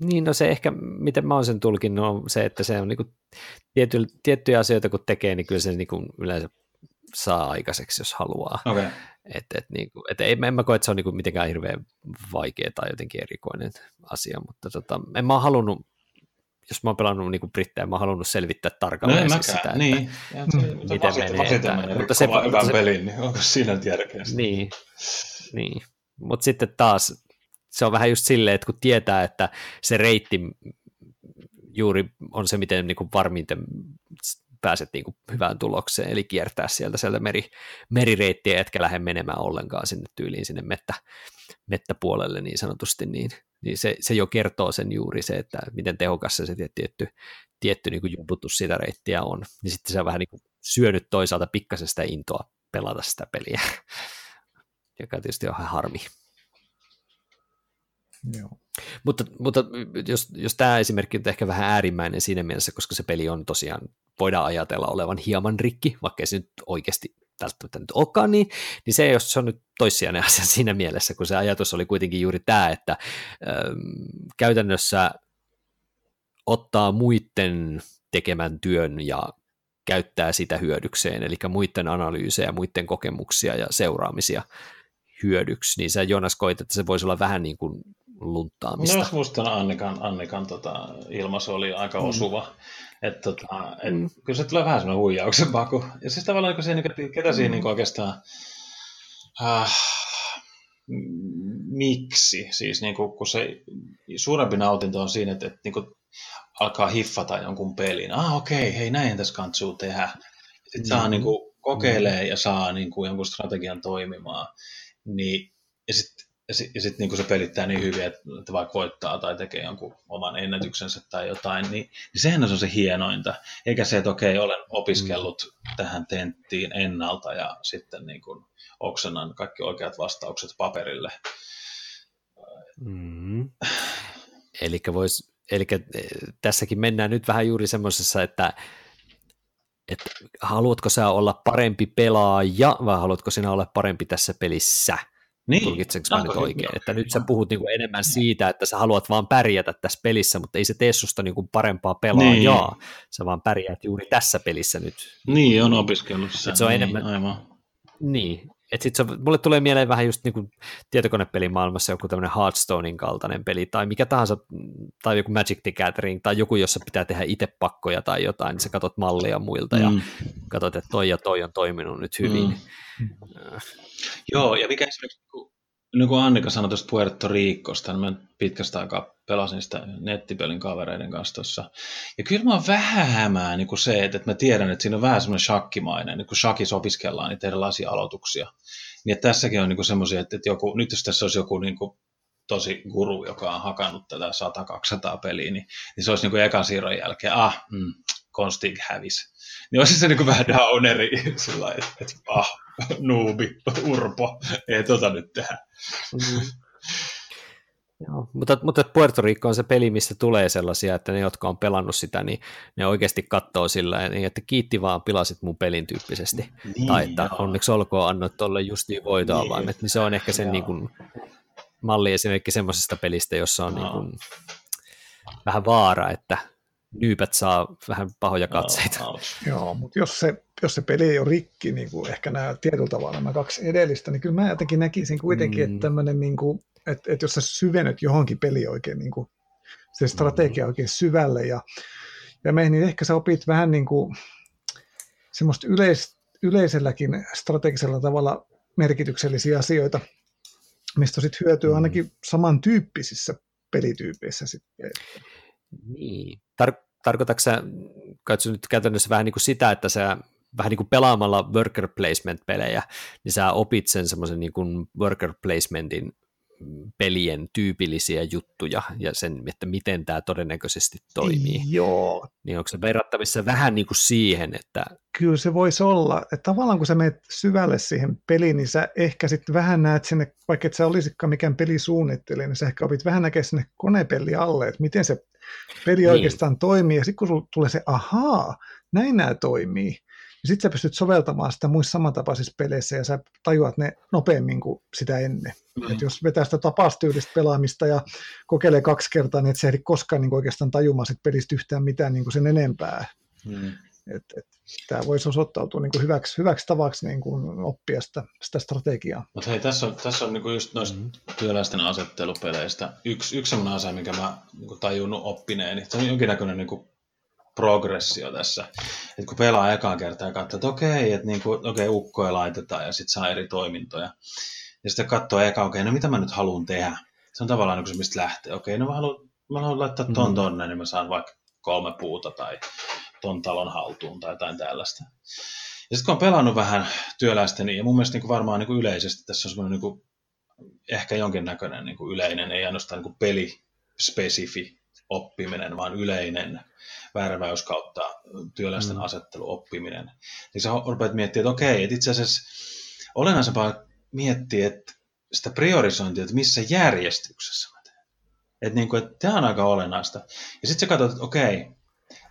Niin, no se ehkä, miten mä oon sen tulkinnut, on se, että se on niin kuin tiety, tiettyjä asioita kun tekee, niin kyllä se niin kuin yleensä saa aikaiseksi, jos haluaa. Okay. Et, et, niin kuin, et ei, en mä koe, että se on niin kuin mitenkään hirveän vaikea tai jotenkin erikoinen asia, mutta tota, en mä halunnut jos mä oon pelannut niin brittejä, mä oon halunnut selvittää tarkalleen no, siis sitä, että niin. Ja se, miten menee. Että, mutta se, hyvän se, pelin, niin onko siinä nyt järkeä? Niin, niin. mutta sitten taas se on vähän just silleen, että kun tietää, että se reitti juuri on se, miten niin kuin varmiten pääset niin kuin hyvään tulokseen, eli kiertää sieltä sieltä meri, merireittiä, etkä lähde menemään ollenkaan sinne tyyliin sinne mettä, mettäpuolelle niin sanotusti, niin, niin se, se jo kertoo sen juuri se, että miten tehokas se, se tietty, tietty niin jumputus siitä reittiä on, niin sitten se on vähän niin kuin syönyt toisaalta pikkasesta intoa pelata sitä peliä, (laughs) joka tietysti on ihan harmi. Joo. Mutta, mutta jos, jos tämä esimerkki on ehkä vähän äärimmäinen siinä mielessä, koska se peli on tosiaan, voidaan ajatella olevan hieman rikki, vaikka se nyt oikeasti välttämättä nyt olekaan niin, niin se, jos se on nyt toissijainen (laughs) asia siinä mielessä, kun se ajatus oli kuitenkin juuri tämä, että ähm, käytännössä ottaa muiden tekemän työn ja käyttää sitä hyödykseen, eli muiden analyysejä, muiden kokemuksia ja seuraamisia hyödyksi, niin sä Jonas koit, että se voisi olla vähän niin kuin lunttaamista. No musta Annikan, Annikan tota, ilmaisu oli aika mm. osuva. Mm. Että tota, et, mm. Kyllä se tulee vähän semmoinen huijauksen paku. Ja siis tavallaan, kun se, niin, ketä siinä mm. niin oikeastaan... Äh, miksi? Siis niin kuin, kun se suurempi nautinto on siinä, että, että niin kuin, alkaa hiffata jonkun pelin. Ah, okei, okay, hei, näin tässä kantsuu tehdä. Sitten mm. saa niin kuin, kokeilee mm. ja saa niin kuin, jonkun strategian toimimaan. Niin, ja sitten ja sitten sit, niin se pelittää niin hyvin, että, vaikka voittaa tai tekee jonkun oman ennätyksensä tai jotain, niin, niin sehän on se hienointa. Eikä se, että okei, olen opiskellut mm. tähän tenttiin ennalta ja sitten niin kuin oksennan kaikki oikeat vastaukset paperille. Mm. (sighs) Eli vois, elikkä e, tässäkin mennään nyt vähän juuri semmoisessa, että että haluatko sä olla parempi pelaaja vai haluatko sinä olla parempi tässä pelissä? Niin. Tulkitsenko mä nyt oikein? Että nyt sä puhut niinku enemmän siitä, että sä haluat vaan pärjätä tässä pelissä, mutta ei se tee susta niinku parempaa pelaajaa. Niin. Sä vaan pärjäät juuri tässä pelissä nyt. Niin, on opiskellut se. se on niin, enemmän, aivan. Niin, et sit se, mulle tulee mieleen vähän just niinku tietokonepelimaailmassa joku tämmöinen Hearthstonein kaltainen peli, tai mikä tahansa, tai joku Magic the Gathering, tai joku, jossa pitää tehdä itse pakkoja tai jotain, niin sä katot mallia muilta mm. ja katsot, että toi ja toi on toiminut nyt hyvin. Mm. Äh. Joo, ja mikä esimerkiksi, niin kuin Annika sanoi tuosta Puerto Ricosta, niin mä pitkästä aikaa pelasin sitä nettipelin kavereiden kanssa tuossa. Ja kyllä mä oon vähän hämää niin kuin se, että, mä tiedän, että siinä on vähän semmoinen shakkimainen, niin kun shakissa opiskellaan niitä erilaisia aloituksia. Niin että tässäkin on niin semmoisia, että, että joku, nyt jos tässä olisi joku niin kuin tosi guru, joka on hakannut tätä 100-200 peliä, niin, niin se olisi niin kuin ekan siirron jälkeen, ah, mm, Konstig hävisi. Niin olisi se niin kuin vähän downeri, sillä että, että ah, nuubi, urpo, ei tota nyt tehdä. Mm. Joo, mutta, mutta Puerto Rico on se peli, missä tulee sellaisia, että ne, jotka on pelannut sitä, niin ne oikeasti katsoo sillä, niin että kiitti vaan, pilasit mun pelin tyyppisesti. Niin, tai että joo. onneksi olkoon, annoit tuolle justiin voitoa niin, vaan. Että niin se on ehkä sen niin kuin, malli esimerkki semmoisesta pelistä, jossa on no. niin kuin, vähän vaara, että nyypät saa vähän pahoja katseita. No, (laughs) Joo, mutta jos se, jos se peli ei ole rikki, niin kuin ehkä nämä tietyllä tavalla nämä kaksi edellistä, niin kyllä mä jotenkin näkisin kuitenkin, mm. että tämmöinen niin kuin, että, että jos sä syvennyt johonkin peli oikein niin kuin, se strategia mm. oikein syvälle ja, ja meihin, niin ehkä sä opit vähän niin kuin semmoista yleis, yleiselläkin strategisella tavalla merkityksellisiä asioita, mistä sitten hyötyy mm. ainakin samantyyppisissä pelityypeissä sitten. Niin. Tar- tarkoitatko sä, katso nyt käytännössä vähän niin kuin sitä, että sä vähän niin kuin pelaamalla worker placement-pelejä, niin sä opit sen semmoisen niin kuin worker placementin pelien tyypillisiä juttuja ja sen, että miten tämä todennäköisesti toimii. Joo. Niin onko se verrattavissa vähän niin kuin siihen, että... Kyllä se voisi olla, että tavallaan kun sä menet syvälle siihen peliin, niin sä ehkä sitten vähän näet sinne, vaikka et sä olisikaan mikään pelisuunnittelija, niin sä ehkä opit vähän näkee sinne konepeli alle, että miten se peli niin. oikeastaan toimii, ja sitten kun sulla tulee se, ahaa, näin nämä toimii, ja sitten sä pystyt soveltamaan sitä muissa samantapaisissa peleissä ja sä tajuat ne nopeammin kuin sitä ennen. Mm. Et jos vetää sitä tapastyylistä pelaamista ja kokeilee kaksi kertaa, niin et sä ehdi koskaan niin oikeastaan tajumaan sit pelistä yhtään mitään niin sen enempää. Mm. Et, et, tämä voisi osoittautua niin kuin hyväksi, hyväksi tavaksi niin kuin oppia sitä, sitä strategiaa. Mutta hei, tässä on, tässä on niin kuin just noista mm. työläisten asettelupeleistä yksi, yksi sellainen asia, mikä mä niin kuin tajunnut oppineeni. Se on jonkinnäköinen niin kuin progressio tässä. Et kun pelaa ekaan kertaa ja katsoo, että okei, että niin kuin, okei, ukkoja laitetaan ja sitten saa eri toimintoja. Ja sitten katsoo eka, okei, no mitä mä nyt haluan tehdä. Se on tavallaan niin kuin se, mistä lähtee. Okei, no mä haluan, mä haluan laittaa ton mm. tonne, niin mä saan vaikka kolme puuta tai ton talon haltuun tai jotain tällaista. Ja sitten kun on pelannut vähän työläistä, niin ja mun mielestä niin kuin varmaan niin kuin yleisesti tässä on semmoinen niin kuin, ehkä jonkinnäköinen niin kuin yleinen, ei ainoastaan niin kuin pelispesifi oppiminen, vaan yleinen värväys kautta työläisten mm. asettelu, oppiminen. Niin sä rupeat miettimään, että okei, että itse asiassa olennaisempaa miettiä, että sitä priorisointia, että missä järjestyksessä mä teen. Että, niin kuin, että tämä on aika olennaista. Ja sitten sä katsot, että okei,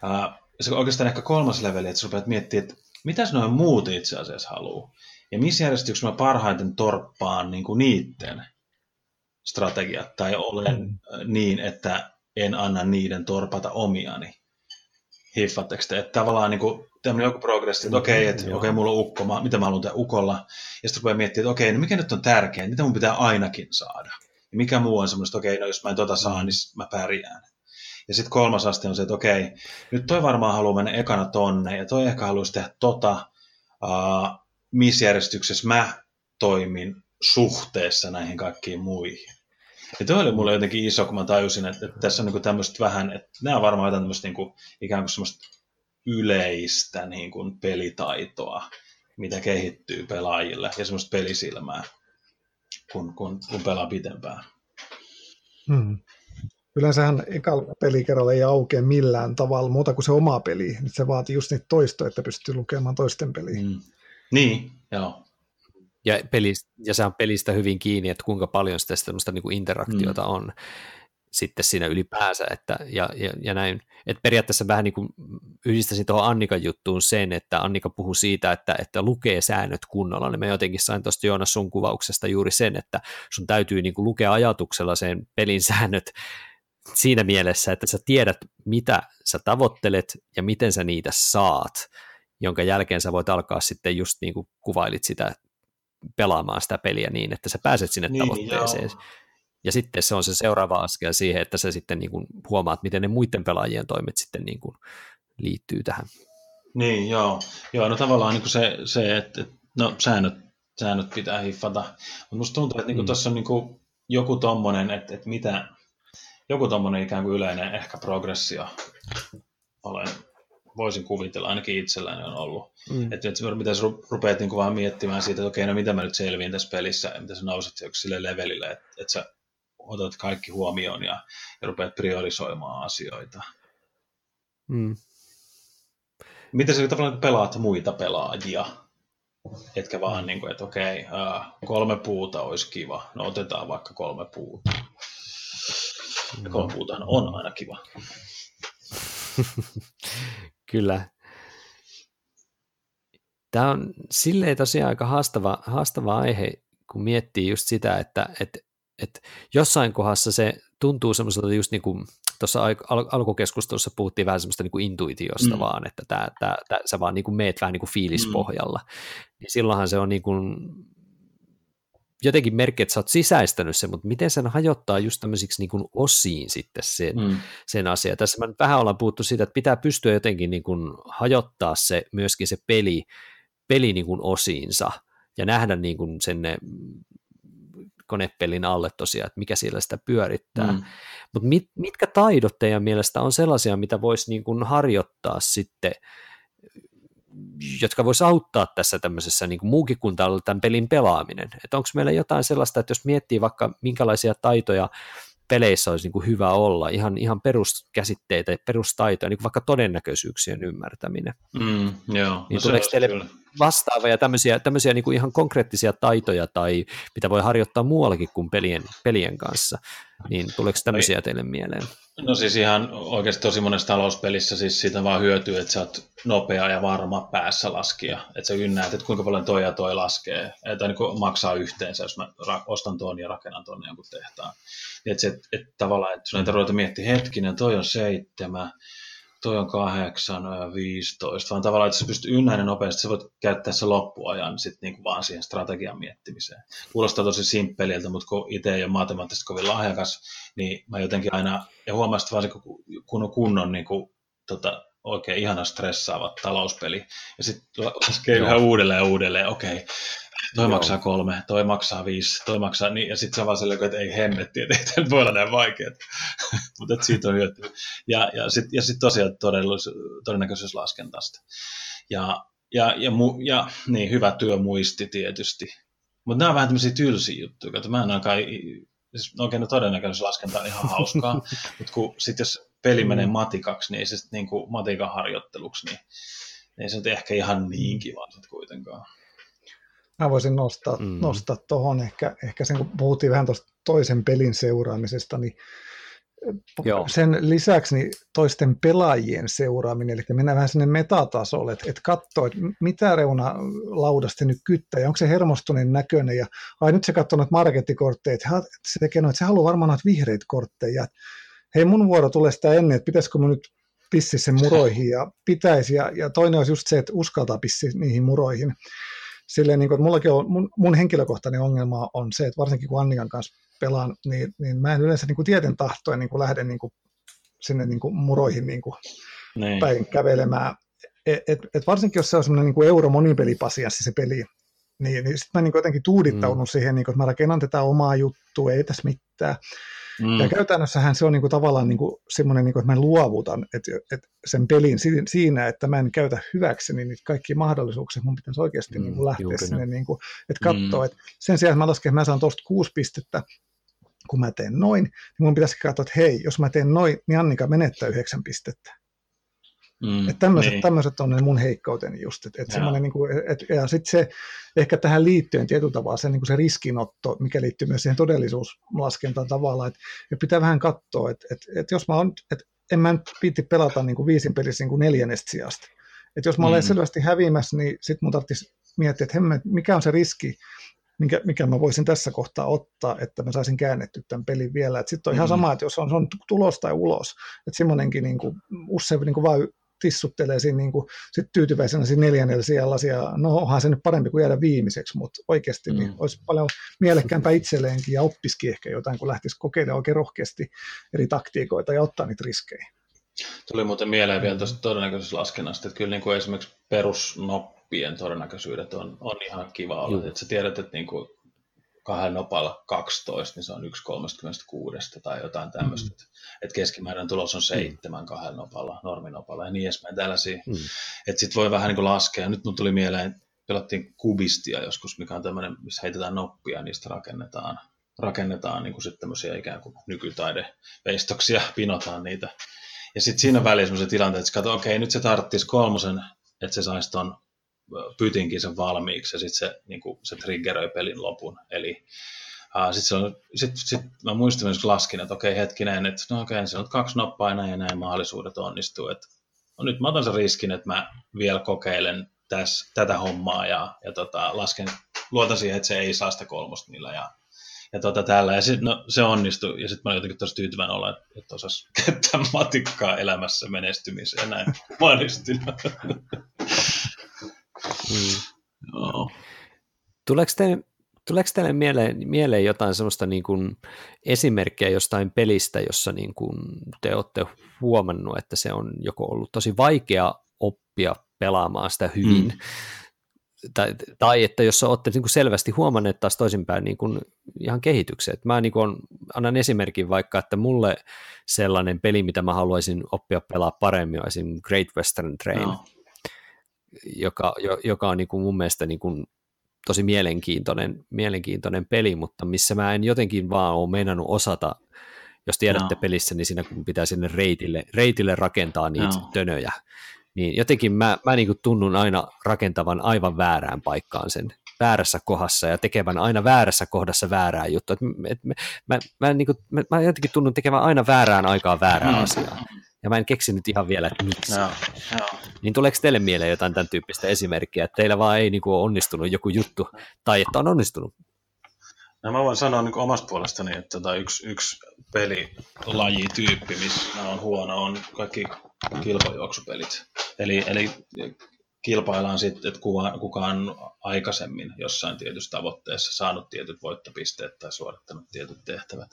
ää, se on oikeastaan ehkä kolmas leveli, että sä rupeat miettimään, että mitä noin muut itse asiassa haluaa. Ja missä järjestyksessä mä parhaiten torppaan niin kuin niiden strategiat, tai olen mm. niin, että en anna niiden torpata omiani. Hiffatteko te? Että tavallaan niin kuin, tämmöinen joku progressi, että okei, okay, että okei, okay, mulla on ukko, mä, mitä mä haluan tehdä ukolla. Ja sitten rupeaa miettimään, että okei, okay, no mikä nyt on tärkeää, mitä mun pitää ainakin saada. Ja mikä muu on semmoista, okei, okay, no jos mä en tota saa, niin mä pärjään. Ja sitten kolmas aste on se, että okei, nyt toi varmaan haluaa mennä ekana tonne, ja toi ehkä haluaisi tehdä tota, missä järjestyksessä mä toimin suhteessa näihin kaikkiin muihin. Ja toi oli mulle jotenkin iso, kun mä tajusin, että, että tässä on niin tämmöistä vähän, että nämä on varmaan jotain tämmöistä niin kuin, ikään kuin semmoista yleistä niin kuin pelitaitoa, mitä kehittyy pelaajille ja semmoista pelisilmää, kun, kun, kun pelaa pitempään. Hmm. Yleensähän ekalla pelikerralla ei aukea millään tavalla muuta kuin se oma peli. Nyt se vaatii just niitä toistoja, että pystyy lukemaan toisten peliä. Hmm. Niin, joo ja, pelistä, ja se on pelistä hyvin kiinni, että kuinka paljon sitä semmoista niin kuin interaktiota mm. on sitten siinä ylipäänsä, että, ja, ja, ja näin, että periaatteessa vähän niin kuin yhdistäisin tuohon Annikan juttuun sen, että Annika puhuu siitä, että, että lukee säännöt kunnolla, niin mä jotenkin sain tuosta Joonas sun kuvauksesta juuri sen, että sun täytyy niin kuin lukea ajatuksella sen pelin säännöt siinä mielessä, että sä tiedät, mitä sä tavoittelet ja miten sä niitä saat, jonka jälkeen sä voit alkaa sitten just niin kuin kuvailit sitä pelaamaan sitä peliä niin, että sä pääset sinne niin, tavoitteeseen. Joo. Ja sitten se on se seuraava askel siihen, että sä sitten niin kuin huomaat, miten ne muiden pelaajien toimet sitten niin kuin liittyy tähän. Niin, joo. joo no tavallaan niin kuin se, se, että no, säännöt, säännöt pitää hiffata. Mutta musta tuntuu, että niin kuin mm. tuossa on niin kuin joku tommonen, että, että mitä, joku tommonen ikään kuin yleinen ehkä progressio olen voisin kuvitella, ainakin itselläni on ollut. Mm. Että et, mitä sä rupeat niinku vaan miettimään siitä, että okei, no mitä mä nyt selviin tässä pelissä, ja mitä sä nousit sille levelille, että et sä otat kaikki huomioon ja, ja rupeat priorisoimaan asioita. Mm. Miten sä tavallaan pelaat muita pelaajia? Etkä vaan niin kuin, että okei, kolme puuta olisi kiva. No otetaan vaikka kolme puuta. Ja kolme puuta on aina kiva. (laughs) Kyllä. Tämä on silleen tosiaan aika haastava, haastava aihe, kun miettii just sitä, että, että, että jossain kohdassa se tuntuu semmoiselta just niin kuin tuossa al- alkukeskustelussa puhuttiin vähän semmoista niin kuin intuitiosta mm. vaan, että tää, tää, tää, sä vaan niin kuin meet vähän niin kuin fiilispohjalla, mm. niin silloinhan se on niin kuin jotenkin merkki, että sä oot sisäistänyt sen, mutta miten sen hajottaa just tämmöisiksi niin kuin osiin sitten sen, mm. sen asia. Tässä mä nyt vähän ollaan puhuttu siitä, että pitää pystyä jotenkin niin kuin hajottaa se myöskin se peli, peli niin kuin osiinsa ja nähdä niin kuin sen konepelin alle tosiaan, että mikä siellä sitä pyörittää. Mm. Mutta mit, mitkä taidot teidän mielestä on sellaisia, mitä voisi niin kuin harjoittaa sitten, jotka voisi auttaa tässä tämmöisessä niin kuin muukin kuin tämän pelin pelaaminen? Että onko meillä jotain sellaista, että jos miettii vaikka minkälaisia taitoja peleissä olisi niin kuin hyvä olla, ihan, ihan peruskäsitteitä ja perustaitoja, niin kuin vaikka todennäköisyyksien ymmärtäminen. Mm, joo. Niin no tuleeko teille kyllä. Vastaavia tämmöisiä, tämmöisiä niin kuin ihan konkreettisia taitoja tai mitä voi harjoittaa muuallakin kuin pelien, pelien kanssa, niin tuleeko tämmöisiä teille mieleen? No siis ihan oikeasti tosi monessa talouspelissä siis siitä vaan hyötyy, että sä oot nopea ja varma päässä laskia. Että sä ynnäät, että kuinka paljon toi ja toi laskee. Tai niin maksaa yhteensä, jos mä ostan tuon ja rakennan tuonne jonkun tehtaan. Niin että, se, että, että tavallaan, että sun ei tarvitse miettiä hetkinen, toi on seitsemän, toi on kahdeksan, viisitoista, vaan tavallaan, että sä pystyt ynnäinen nopeasti, sä voit käyttää se loppuajan sit niin kuin vaan siihen strategian miettimiseen. Kuulostaa tosi simppeliltä, mutta kun itse ei ole matemaattisesti kovin lahjakas, niin mä jotenkin aina, ja huomaan sitten varsinkin kun on kunnon niin kuin, tota, oikein ihana stressaavat talouspeli, ja sitten laskee yhä uudelleen ja uudelleen, okei, okay, toi Joo. maksaa kolme, toi maksaa viisi, toi maksaa niin, ja sitten se vaan että ei hemmetti, että ei tämä voi olla näin vaikeaa, (laughs) mutta siitä on hyötyä. Ja, ja sitten ja sit tosiaan todennäköisyyslaskentasta. Ja, ja, ja, mu, ja niin, hyvä työmuisti tietysti. Mutta nämä on vähän tämmöisiä tylsiä juttuja, että mä en ainakaan, siis, okei, no todennäköisyyslaskenta on ihan hauskaa, (laughs) mutta kun sitten jos peli menee mm. matikaksi, niin ei se sitten niin matikan harjoitteluksi, niin ei se nyt ehkä ihan niin kiva sitten kuitenkaan. Mä voisin nostaa, mm. nostaa tuohon ehkä, ehkä sen, kun puhuttiin vähän tuosta toisen pelin seuraamisesta, niin Joo. sen lisäksi niin toisten pelaajien seuraaminen, eli mennään vähän sinne metatasolle, että, että katsoo, että mitä reuna laudasta nyt kyttää, ja onko se hermostuneen näköinen, ja ai nyt se katsoo noita markettikortteja, että se tekee noita, se haluaa varmaan noita vihreitä kortteja, hei mun vuoro tulee sitä ennen, että pitäisikö mun nyt pissi sen muroihin, ja pitäisi, ja, ja toinen olisi just se, että uskaltaa pissi niihin muroihin, silleen, niin kuin, että mullakin on, mun, mun henkilökohtainen ongelma on se, että varsinkin kun Annikan kanssa pelaan, niin, niin mä en yleensä niin kuin tieten tahtoen niin kuin lähde niin kuin sinne niin kuin muroihin niin kuin niin. päin kävelemään. Et, et, et varsinkin jos se on semmoinen niin euro monipelipasianssi se peli, niin, niin sitten mä niin jotenkin tuudittaudun mm. siihen, niin kuin, että mä rakennan tätä omaa juttua, ei tässä mitään. Mm. Ja käytännössähän se on niin kuin tavallaan niin kuin semmoinen, niin kuin, että mä luovutan että, että sen pelin siinä, että mä en käytä hyväkseni niitä kaikki mahdollisuuksia, mun pitäisi oikeasti mm, niin kuin lähteä sinne, niin kuin, että katsoa, mm. että sen sijaan, että mä lasken, että mä saan tuosta kuusi pistettä, kun mä teen noin, niin mun pitäisi katsoa, että hei, jos mä teen noin, niin Annika menettää yhdeksän pistettä. Mm, että tämmöiset, niin. tämmöiset on ne mun heikkouteni just. Et, et niin kuin, et, ja sitten se ehkä tähän liittyen tietyllä tavalla se, niin kuin se riskinotto, mikä liittyy myös siihen todellisuuslaskentaan tavallaan, että et pitää vähän katsoa, että et, et jos mä on, et en mä nyt piti pelata niin kuin viisin pelissä niin kuin neljännestä sijasta. Että jos mä olen mm. selvästi häviämässä, niin sitten mun tarvitsisi miettiä, että hemme, mikä on se riski, mikä, mikä mä voisin tässä kohtaa ottaa, että mä saisin käännetty tämän pelin vielä. Sitten on ihan mm. sama, että jos on, se on tulos tai ulos. Että semmoinenkin niin kuin, usein niin kuin vaan tissuttelee siinä niin kuin, sit tyytyväisenä siinä neljännellä siellä ja no onhan se nyt parempi kuin jäädä viimeiseksi, mutta oikeasti niin mm. niin olisi paljon mielekkäämpää itselleenkin ja oppisikin ehkä jotain, kun lähtisi kokeilemaan oikein rohkeasti eri taktiikoita ja ottaa niitä riskejä. Tuli muuten mieleen vielä tuosta todennäköisyyslaskennasta, että kyllä niin kuin esimerkiksi perusnoppien todennäköisyydet on, on ihan kiva olla. Että sä tiedät, että niin kuin kahden nopalla 12, niin se on 1,36 tai jotain tämmöistä. Mm. Että keskimääräinen tulos on seitsemän mm. kahden nopalla, norminopalla ja niin edespäin tällaisia. Mm. Että sitten voi vähän niin kuin laskea. Nyt mun tuli mieleen, pelattiin kubistia joskus, mikä on tämmöinen, missä heitetään noppia ja niistä rakennetaan rakennetaan niin kuin sitten tämmöisiä ikään kuin nykytaideveistoksia, (laughs) pinotaan niitä. Ja sitten siinä välissä semmoisia tilanteet, että katso, okei, nyt se tarttisi kolmosen, että se saisi ton pytinkin sen valmiiksi, ja sitten se, niin kuin, se triggeröi pelin lopun. Eli sitten sit, sit, mä muistin myös laskin, että okei, hetkinen, että no okei, se on kaksi noppaa näin ja näin mahdollisuudet onnistuu. Että, no nyt mä otan sen riskin, että mä vielä kokeilen täs, tätä hommaa ja, ja tota, lasken, luotan siihen, että se ei saa sitä kolmosta niillä ja ja tota täällä, ja sit, no, se onnistui, ja sitten mä olin jotenkin tosi tyytyväinen olla, että, että osasi (laughs) käyttää matikkaa elämässä menestymiseen, ja näin mä (laughs) mm. Joo. Tuleeko teille, tuleeko teille mieleen, mieleen jotain sellaista niin kuin esimerkkiä jostain pelistä, jossa niin kuin te olette huomannut, että se on joko ollut tosi vaikea oppia pelaamaan sitä hyvin, mm tai, tai että jos olette niin kuin selvästi huomanneet taas toisinpäin niin kuin ihan kehityksen. Että mä niin kuin annan esimerkin vaikka, että mulle sellainen peli, mitä mä haluaisin oppia pelaa paremmin, on esimerkiksi Great Western Train, no. Joka, joka on niin kuin mun mielestä niin kuin tosi mielenkiintoinen, mielenkiintoinen peli, mutta missä mä en jotenkin vaan ole meinannut osata, jos tiedätte no. pelissä, niin siinä kun pitää sinne reitille, reitille rakentaa niitä no. tönöjä, niin jotenkin mä, mä niin kuin tunnun aina rakentavan aivan väärään paikkaan sen väärässä kohdassa ja tekevän aina väärässä kohdassa väärää juttua. Et, et, mä, mä, mä, niin kuin, mä, mä jotenkin tunnun tekevän aina väärään aikaan väärää mm. asiaa. Ja mä en keksinyt ihan vielä, että miksi. No, no. Niin tuleeko teille mieleen jotain tämän tyyppistä esimerkkiä, että teillä vaan ei niin kuin, onnistunut joku juttu, tai että on onnistunut? No mä voin sanoa niin omasta puolestani, että tota yksi, yksi pelilajityyppi, missä on huono, on kaikki kilpajuoksupelit. Eli, eli kilpaillaan sitten, että kuka, kuka on aikaisemmin jossain tietyssä tavoitteessa saanut tietyt voittopisteet tai suorittanut tietyt tehtävät.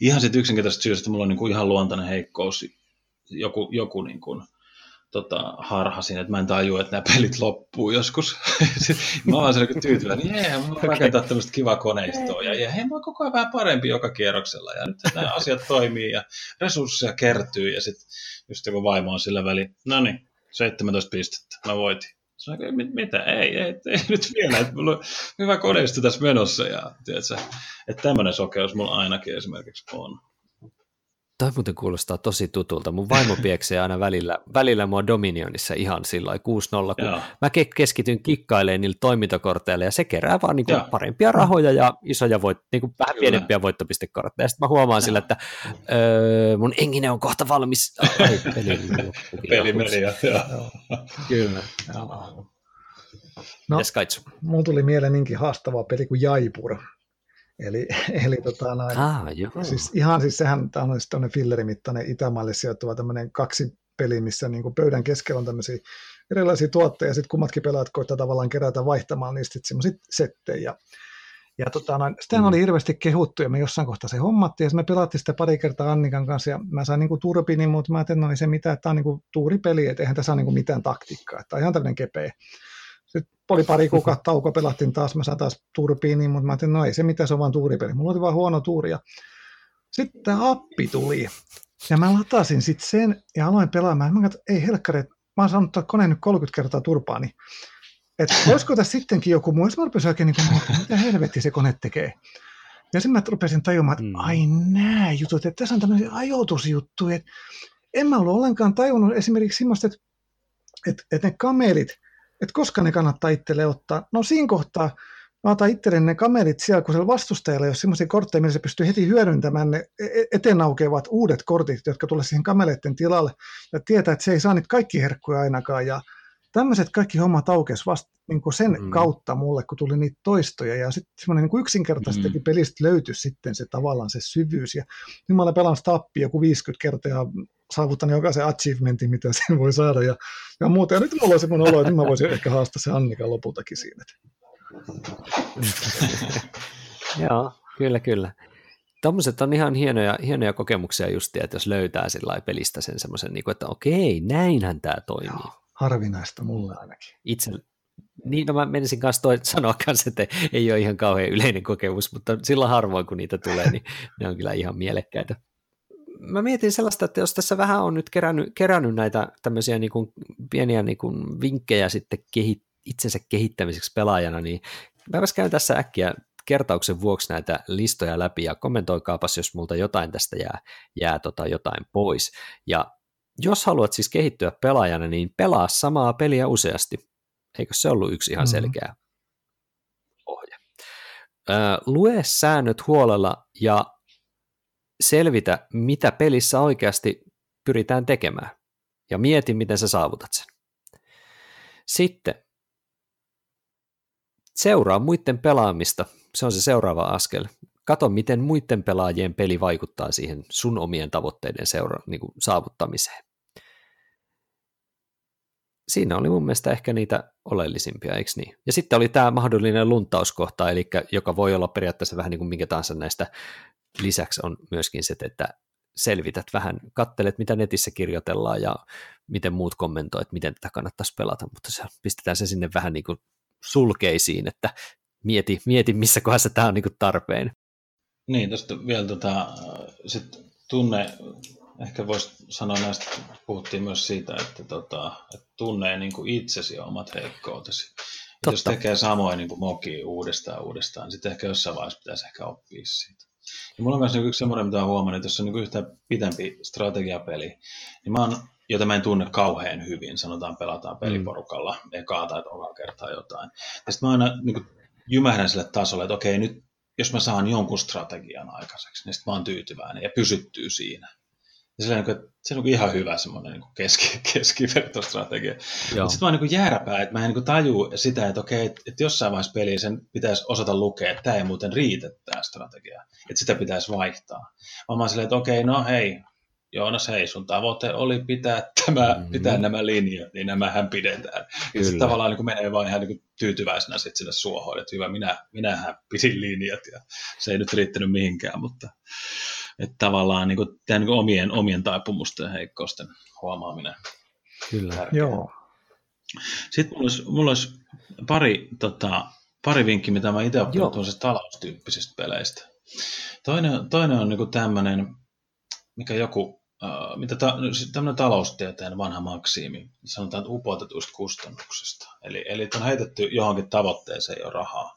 Ihan sitten yksinkertaisesti syystä, että mulla on niin kuin ihan luontainen heikkous, joku, joku niin kuin, tota, harhasin, että mä en tajua, että nämä pelit loppuu joskus. (laughs) mä oon siellä tyytyväinen, niin jee, mä voin rakentaa tämmöistä kivaa koneistoa, ja jee, hei, mä oon koko ajan vähän parempi joka kierroksella, ja nyt nämä asiat toimii, ja resursseja kertyy, ja sitten just joku vaimo on sillä väliin, no niin, 17 pistettä, mä voitin. Sanoin, mitä, ei, ei, ei nyt vielä, että mulla on hyvä koneisto tässä menossa, ja tiedätkö, että tämmöinen sokeus mulla ainakin esimerkiksi on. Toi muuten kuulostaa tosi tutulta. Mun vaimo (laughs) pieksee aina välillä, välillä mua Dominionissa ihan sillä 6-0, kun Joo. mä keskityn kikkailemaan niillä toimintakorteilla ja se kerää vaan niin parempia rahoja ja isoja voit, niin kuin vähän Kyllä. pienempiä voittopistekortteja. Sitten mä huomaan Joo. sillä, että öö, mun engine on kohta valmis. Ai, (laughs) peli, peli meni, joo. Kyllä. Joo. No, mulla tuli mieleen niinkin haastava peli kuin Jaipur. Eli, (laughs) eli tota noin, ah, joo. Siis ihan siis sehän on tämmöinen fillerimittainen Itämaalle sijoittuva tämmöinen kaksi peli, missä niin pöydän keskellä on tämmöisiä erilaisia tuotteja, ja sitten kummatkin pelaat koittaa tavallaan kerätä vaihtamaan niistä semmoisia settejä. Ja tota, noin, sitähän mm. oli hirveästi kehuttu, ja me jossain kohtaa se hommattiin, ja me pelattiin sitä pari kertaa Annikan kanssa, ja mä sain niinku turpini, mutta mä ajattelin, että no ei se mitään, että tämä on niinku tuuripeli, että eihän tässä ole niinku mitään taktiikkaa, että tämä on ihan tämmöinen kepeä. Sitten oli pari kuukautta tauko, pelattiin taas, mä sain taas turpiiniin, mutta mä ajattelin, no ei se mitään, se on vaan tuuripeli. Mulla oli vaan huono tuuri. Ja sitten tämä appi tuli, ja mä latasin sitten sen ja aloin pelaamaan. Mä katsoin, ei helkkari, mä oon saanut koneen nyt 30 kertaa turpaani. Että voisiko tässä sittenkin joku muu, mä rupesin oikein niin kuin, mitä helvetti se kone tekee. Ja sitten mä rupesin tajumaan, että mm. ai nää jutut, että tässä on tämmöisiä ajoitusjuttuja. Että en mä ollut ollenkaan tajunnut esimerkiksi semmoista, että, että, että ne kamelit, että koska ne kannattaa itselle ottaa. No siinä kohtaa mä otan itselle ne kamerit siellä, kun siellä vastustajalla ei ole sellaisia kortteja, millä se pystyy heti hyödyntämään ne e-, e-, eteen aukeavat uudet kortit, jotka tulee siihen kameleiden tilalle, ja tietää, että se ei saa niitä kaikki herkkuja ainakaan, ja tämmöiset kaikki hommat aukesi vasta niin kuin sen mm. kautta mulle, kun tuli niitä toistoja, ja sitten semmoinen niin yksinkertaisesti mm. pelistä löytyi sitten se tavallaan se syvyys, ja nyt mä olen pelannut tappi joku 50 kertaa, ja saavuttanut jokaisen achievementin, mitä (laughs) sen voi saada, ja, ja muuta, ja nyt mulla on semmoinen olo, että mä voisin ehkä haastaa se Annika lopultakin siinä. (laughs) Joo, kyllä, kyllä. Tuommoiset on ihan hienoja, hienoja kokemuksia just, että jos löytää pelistä sen semmoisen, niin että okei, näinhän tämä toimii. Joo, harvinaista mulle ainakin. Itse, niin, no mä menisin kanssa toi, sanoa kanssa, että ei ole ihan kauhean yleinen kokemus, mutta silloin harvoin kun niitä tulee, niin ne on kyllä ihan mielekkäitä. Mä mietin sellaista, että jos tässä vähän on nyt kerännyt, kerännyt näitä tämmöisiä niin kuin pieniä niin kuin vinkkejä sitten kehit, itsensä kehittämiseksi pelaajana, niin mä käyn tässä äkkiä kertauksen vuoksi näitä listoja läpi ja kommentoikaapas, jos multa jotain tästä jää, jää tota jotain pois. Ja jos haluat siis kehittyä pelaajana, niin pelaa samaa peliä useasti. Eikö se ollut yksi ihan mm-hmm. selkeä ohje? Öö, lue säännöt huolella ja selvitä, mitä pelissä oikeasti pyritään tekemään. Ja mieti, miten sä saavutat sen. Sitten seuraa muiden pelaamista. Se on se seuraava askel. Kato, miten muiden pelaajien peli vaikuttaa siihen sun omien tavoitteiden seura- niin kuin saavuttamiseen. Siinä oli mun mielestä ehkä niitä oleellisimpia, eikö niin? Ja sitten oli tämä mahdollinen luntauskohta, eli joka voi olla periaatteessa vähän niin kuin minkä tahansa näistä lisäksi on myöskin se, että selvität vähän, kattelet mitä netissä kirjoitellaan ja miten muut kommentoivat, miten tätä kannattaisi pelata, mutta se, pistetään se sinne vähän niin kuin sulkeisiin, että mieti, mieti missä kohdassa tämä on niin kuin tarpeen. Niin, tästä vielä tota, sit tunne, ehkä voisi sanoa näistä, puhuttiin myös siitä, että, tota, että tunne niin kuin itsesi ja omat heikkoutesi. Jos tekee samoin niin kuin moki uudestaan uudestaan, niin sitten ehkä jossain vaiheessa pitäisi ehkä oppia siitä. Ja mulla on myös niinku yksi semmoinen, mitä olen huomannut, että jos on niin yhtä pitempi strategiapeli, niin mä oon, jota mä en tunne kauhean hyvin, sanotaan pelataan peliporukalla mm. ekaa tai tokaa kertaa jotain. Ja sitten mä aina niin kuin, jymähdän sille tasolle, että okei, nyt jos mä saan jonkun strategian aikaiseksi, niin sitten mä oon tyytyväinen ja pysyttyy siinä. Ja se, niin kuin, se on ihan hyvä semmoinen niin keski, (laughs) keskivertostrategia. Mutta sitten oon niin jääräpää, että mä en niin taju sitä, että okei, että, että jossain vaiheessa peliä sen pitäisi osata lukea, että tämä ei muuten riitä tämä strategia, että sitä pitäisi vaihtaa. Vaan mä oon silleen, että okei, no hei, Joonas, hei, sun tavoite oli pitää, tämä, mm-hmm. pitää nämä linjat, niin nämähän pidetään. Ja sitten tavallaan niin menee vaan ihan niin tyytyväisenä sit sinne suohon, että hyvä, minä, minähän pidin linjat ja se ei nyt riittänyt mihinkään, mutta että tavallaan niin kuin, tämän, niin kuin omien, omien taipumusten ja heikkousten huomaaminen. Kyllä. Tärkeä. Joo. Sitten mulla olisi, mulla olisi pari, tota, pari vinkkiä, mitä mä itse olen oppinut taloustyyppisistä peleistä. Toinen, toinen on niin tämmöinen, mikä joku, äh, mitä ta, tämmöinen taloustieteen vanha maksiimi, sanotaan että upotetuista kustannuksista. Eli, eli on heitetty johonkin tavoitteeseen jo rahaa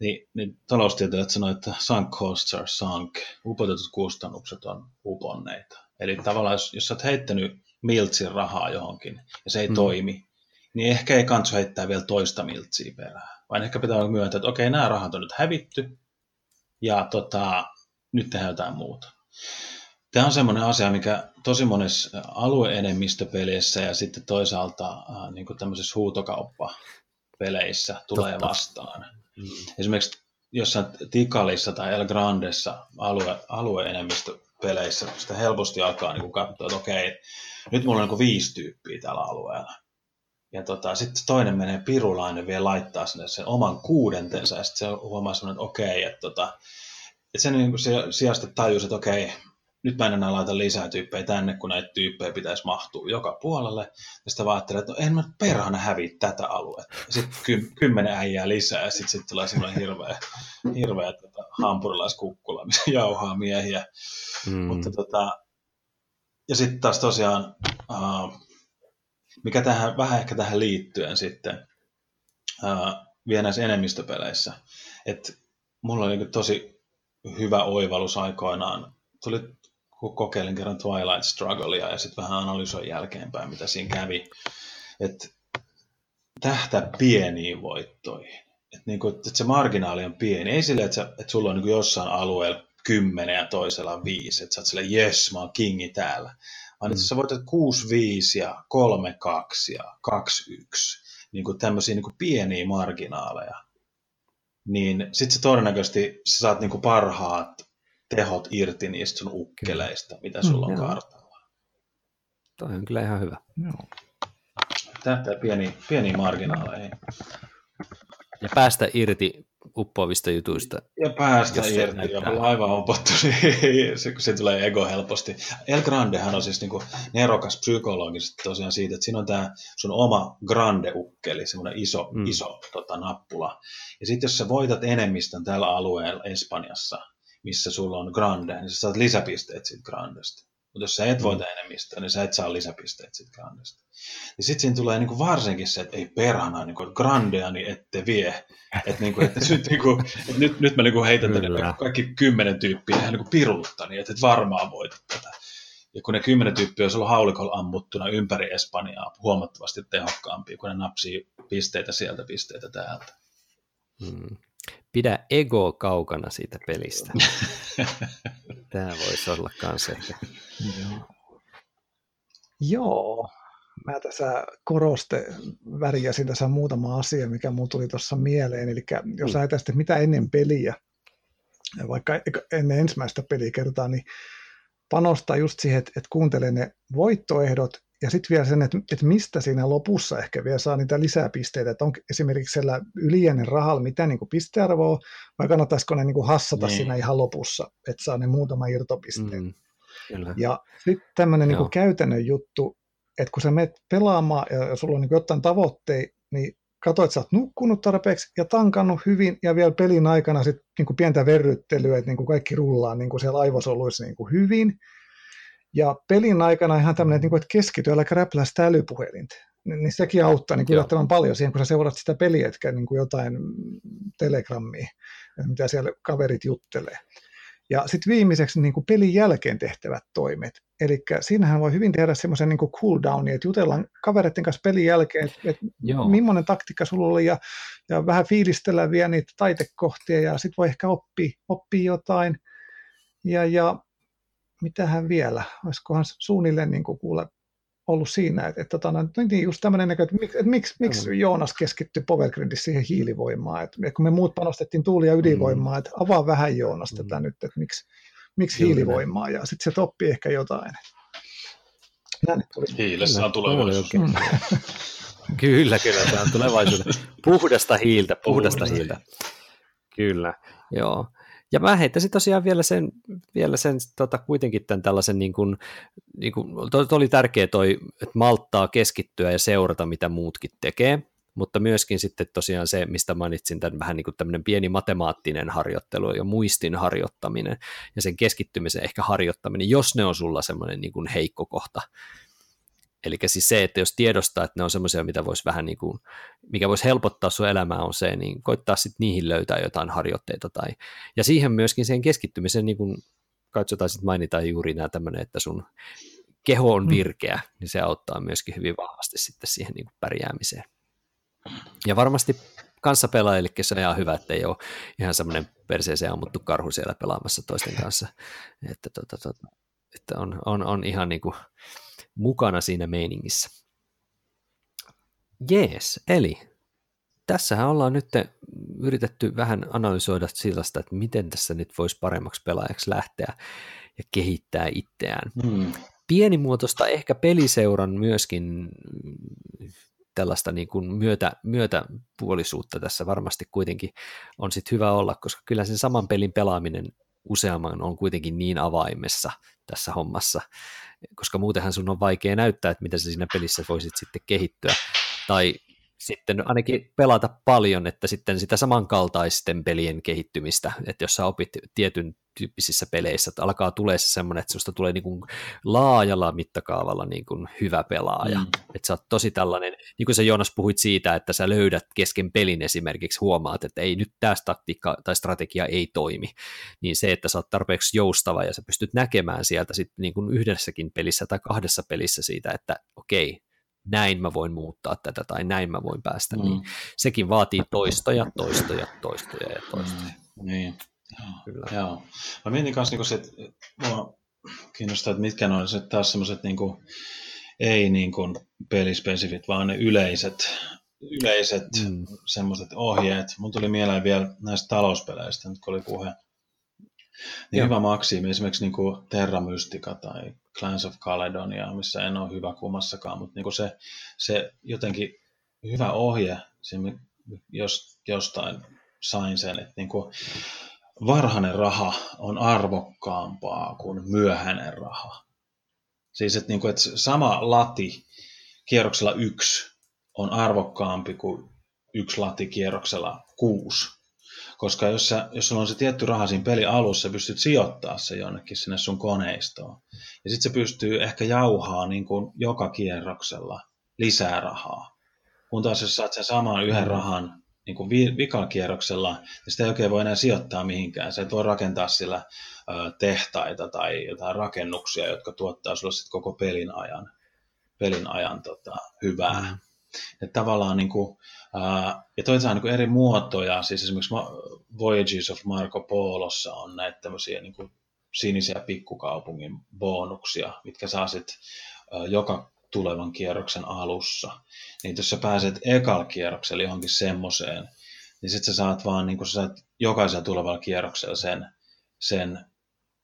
niin, niin taloustieteilijät sanoivat, että sunk costs are sunk, upotetut kustannukset on uponneita. Eli tavallaan jos, jos sä oot heittänyt miltsin rahaa johonkin ja se ei mm. toimi, niin ehkä ei kansu heittää vielä toista miltsiä perään, vaan ehkä pitää myöntää, että okei, nämä rahat on nyt hävitty ja tota, nyt tehdään jotain muuta. Tämä on semmoinen asia, mikä tosi monessa alueenemmistöpelissä ja sitten toisaalta äh, niin tämmöisessä huutokauppapeleissä tulee Totta. vastaan. Mm. Esimerkiksi jossain Tikalissa tai El Grandessa alue, alueenemmistöpeleissä sitä helposti alkaa niin katsoa, että okei, nyt mulla on niin viisi tyyppiä tällä alueella. Ja tota, sitten toinen menee pirulainen vielä laittaa sinne sen oman kuudentensa ja sitten se huomaa semmoinen, että okei, että, tota, että sen niin se sijasta tajus, että okei, nyt mä en enää laita lisää tyyppejä tänne, kun näitä tyyppejä pitäisi mahtua joka puolelle. Ja sitten vaan että no en mä perhana häviä tätä aluetta. Sitten ky- kymmenen äijää lisää ja sitten sit tulee semmoinen hirveä, hirveä tota, hampurilaiskukkula, missä jauhaa miehiä. Mm. Mutta tota, ja sitten taas tosiaan, uh, mikä tähän, vähän ehkä tähän liittyen sitten, uh, vielä näissä enemmistöpeleissä, että mulla oli niin tosi hyvä oivallus aikoinaan, tuli kokeilin kerran Twilight Strugglea ja sitten vähän analysoin jälkeenpäin, mitä siinä kävi. Että tähtä pieniin voittoihin. Että niinku, et se marginaali on pieni. Ei sille, että, sä, että sulla on niinku jossain alueella kymmenen ja toisella viisi. Että sä oot silleen, jes, mä oon kingi täällä. Vaan mm. että sä voitat 6-5 ja 3-2 ja 2-1. Niinku tämmöisiä niinku pieniä marginaaleja. Niin sitten se todennäköisesti sä saat niinku parhaat tehot irti niistä sun ukkeleista, mitä sulla on mm, kartalla. Toi on kyllä ihan hyvä. Joo. Tähtää pieni, pieni marginaaleihin. Ja päästä irti uppoavista jutuista. Ja päästä irti, ja mulla aivan opottu, (laughs) niin se, se tulee ego helposti. El Grandehan on siis niinku nerokas psykologisesti tosiaan siitä, että siinä on tämä sun oma grande-ukkeli, semmoinen iso, mm. iso tota, nappula. Ja sitten jos sä voitat enemmistön tällä alueella Espanjassa, missä sulla on grande, niin sä saat lisäpisteet siitä grandesta. Mutta jos sä et voita mm. enemmistöä, niin sä et saa lisäpisteet siitä Grandesta. Ja sitten siinä tulee niinku varsinkin se, että ei perhana, niinku, että Grandea niin ette vie. Että niinku, että nyt, niinku, että nyt, nyt mä niinku heitän tänne kaikki kymmenen tyyppiä ihan niinku pirulutta, niin että et varmaan voitat tätä. Ja kun ne kymmenen tyyppiä olisi ollut haulikolla ammuttuna ympäri Espanjaa huomattavasti tehokkaampia, kun ne napsii pisteitä sieltä, pisteitä täältä. Hmm. Pidä ego kaukana siitä pelistä. (laughs) Tämä voisi olla kans ehkä. Joo. Mä tässä koroste väriäsin tässä muutama asia, mikä mulla tuli tuossa mieleen. Eli jos mm. ajatellaan sitten mitä ennen peliä, vaikka ennen ensimmäistä pelikertaa, niin panostaa just siihen, että, että kuuntelee ne voittoehdot ja sitten vielä sen, että, että mistä siinä lopussa ehkä vielä saa niitä lisäpisteitä, että on esimerkiksi siellä ylijäinen rahalla mitä niin kuin pistearvoa, vai kannattaisiko ne niin kuin hassata niin. siinä ihan lopussa, että saa ne muutama irtopisteen. Mm, kyllä. ja sitten tämmöinen niin käytännön juttu, että kun sä menet pelaamaan ja sulla on niin jotain tavoitteita, niin katso, että sä oot nukkunut tarpeeksi ja tankannut hyvin ja vielä pelin aikana sit niin pientä verryttelyä, että niin kuin kaikki rullaa niin kuin siellä aivosoluissa niin kuin hyvin. Ja pelin aikana ihan tämmöinen, että, niin kuin, että keskity, älä räplää sitä älypuhelinta. Niin sekin auttaa niin yllättävän paljon siihen, kun sä seurat sitä peliä, etkä niin kuin jotain telegrammia, mitä siellä kaverit juttelee. Ja sitten viimeiseksi niin kuin pelin jälkeen tehtävät toimet. Eli siinähän voi hyvin tehdä semmoisen niin cooldownin, että jutellaan kavereiden kanssa pelin jälkeen, että, että millainen taktiikka sulla oli, ja, ja vähän fiilistellä vielä niitä taitekohtia, ja sitten voi ehkä oppia, oppia jotain. Ja, ja mitähän vielä, olisikohan suunnilleen niin kuin kuule ollut siinä, että, että, että no niin just tämmöinen näkö, että, että, että miksi, miksi Joonas keskittyi Powergridissä siihen hiilivoimaan, että, että kun me muut panostettiin tuuli- ja ydinvoimaa, mm. että avaa vähän Joonas mm. tätä nyt, että miksi, miksi hiilivoimaa, ja sitten se oppii ehkä jotain. Hiilessä on tulevaisuus. Mm. (laughs) kyllä, kyllä, se on tulevaisuus. (laughs) Puhdasta hiiltä, puhdasta, puhdasta hiiltä. Kyllä, joo. Ja mä heittäisin tosiaan vielä sen, vielä sen tota, kuitenkin tämän tällaisen, niin kuin, niin kuin, to, to oli tärkeä toi, että malttaa keskittyä ja seurata, mitä muutkin tekee, mutta myöskin sitten tosiaan se, mistä mainitsin, tämän vähän niin kuin tämmöinen pieni matemaattinen harjoittelu ja muistin harjoittaminen ja sen keskittymisen ehkä harjoittaminen, jos ne on sulla semmoinen niin kuin heikko kohta, Eli siis se, että jos tiedostaa, että ne on semmoisia, mitä voisi vähän niin kuin, mikä voisi helpottaa sun elämää on se, niin koittaa sitten niihin löytää jotain harjoitteita. Tai, ja siihen myöskin sen keskittymisen, niin kuin katsotaan sitten mainitaan juuri nämä tämmöinen, että sun keho on mm. virkeä, niin se auttaa myöskin hyvin vahvasti sitten siihen niin kuin pärjäämiseen. Ja varmasti kanssapelaajillekin se on ihan hyvä, että ei ole ihan semmoinen perseeseen ammuttu karhu siellä pelaamassa toisten kanssa, että, tota, tota, että on, on, on ihan niin kuin mukana siinä meiningissä. Jees, eli tässähän ollaan nyt yritetty vähän analysoida sellaista, että miten tässä nyt voisi paremmaksi pelaajaksi lähteä ja kehittää itseään. Hmm. Pienimuotoista ehkä peliseuran myöskin tällaista niin kuin myötä, myötäpuolisuutta tässä varmasti kuitenkin on sitten hyvä olla, koska kyllä sen saman pelin pelaaminen useamman on kuitenkin niin avaimessa tässä hommassa, koska muutenhan sun on vaikea näyttää, että miten sä siinä pelissä voisit sitten kehittyä, tai sitten ainakin pelata paljon, että sitten sitä samankaltaisten pelien kehittymistä, että jos sä opit tietyn tyyppisissä peleissä, että alkaa tulee se semmoinen, että susta tulee niin kuin laajalla mittakaavalla niin kuin hyvä pelaaja, mm. että sä oot tosi tällainen, niin kuin sä Joonas puhuit siitä, että sä löydät kesken pelin esimerkiksi, huomaat, että ei nyt tämä taktiikka tai strategia ei toimi, niin se, että sä oot tarpeeksi joustava ja sä pystyt näkemään sieltä sitten niin kuin yhdessäkin pelissä tai kahdessa pelissä siitä, että okei, näin mä voin muuttaa tätä tai näin mä voin päästä, niin mm. niin sekin vaatii toistoja, toistoja, toistoja ja toistoja. Mm, niin, joo. Kyllä. joo. Mä mietin kanssa, niin se, että mua kiinnostaa, että mitkä on se taas semmoiset niin ei niin kuin pelispesifit, vaan ne yleiset, yleiset mm. semmoiset ohjeet. Mun tuli mieleen vielä näistä talouspeleistä, nyt kun oli puhe. Niin Joo. hyvä maksimi, esimerkiksi niin kuin Terra Mystica tai Clans of Caledonia, missä en ole hyvä kummassakaan, mutta niin kuin se, se jotenkin hyvä ohje, jos jostain sain sen, että niin kuin varhainen raha on arvokkaampaa kuin myöhäinen raha. Siis, että, niin kuin, että sama lati kierroksella yksi on arvokkaampi kuin yksi lati kierroksella kuusi. Koska jos, sä, jos sulla on se tietty raha siinä peli alussa, sä pystyt sijoittaa se jonnekin sinne sun koneistoon. Ja sitten se pystyy ehkä jauhaa niin kuin joka kierroksella lisää rahaa. Kun taas jos saat sen saman yhden rahan niin kuin vikakierroksella, niin sitä ei oikein voi enää sijoittaa mihinkään. Sä et voi rakentaa sillä tehtaita tai jotain rakennuksia, jotka tuottaa sulle sitten koko pelin ajan, pelin ajan tota, hyvää. Mm. Että tavallaan niin kuin, ää, ja toisaalta niin kuin eri muotoja, siis esimerkiksi Voyages of Marco Polossa on näitä tämmöisiä niin kuin sinisiä pikkukaupungin bonuksia, mitkä saa sitten joka tulevan kierroksen alussa. Niin jos sä pääset ekalla kierroksella johonkin semmoiseen, niin sitten sä saat vaan niin sä saat jokaisella tulevalla kierroksella sen, sen,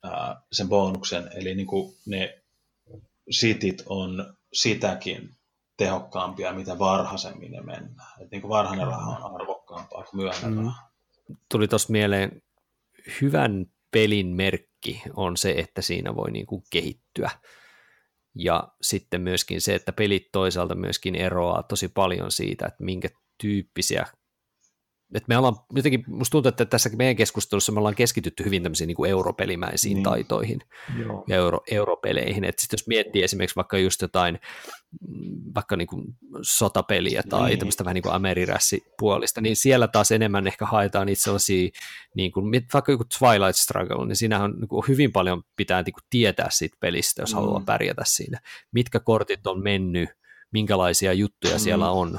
ää, sen bonuksen. Eli niin ne sitit on sitäkin tehokkaampia, mitä varhaisemmin ne mennään. Et niin kuin varhainen raha on arvokkaampaa kuin myöhäinen mm. raha. Tuli tuossa mieleen, hyvän pelin merkki on se, että siinä voi niin kuin kehittyä. Ja sitten myöskin se, että pelit toisaalta myöskin eroaa tosi paljon siitä, että minkä tyyppisiä että me ollaan jotenkin, musta tuntuu, että tässä meidän keskustelussa me ollaan keskitytty hyvin tämmöisiin niin kuin europelimäisiin niin. taitoihin Joo. ja euro, europeleihin, että sitten jos miettii esimerkiksi vaikka just jotain vaikka niin kuin sotapeliä tai niin. tämmöistä vähän niin kuin amerirässipuolista, niin siellä taas enemmän ehkä haetaan niitä sellaisia, niin kuin, vaikka joku Twilight Struggle, niin siinähän on niin kuin hyvin paljon pitää niin kuin tietää siitä pelistä, jos mm. haluaa pärjätä siinä. Mitkä kortit on mennyt, minkälaisia juttuja mm. siellä on,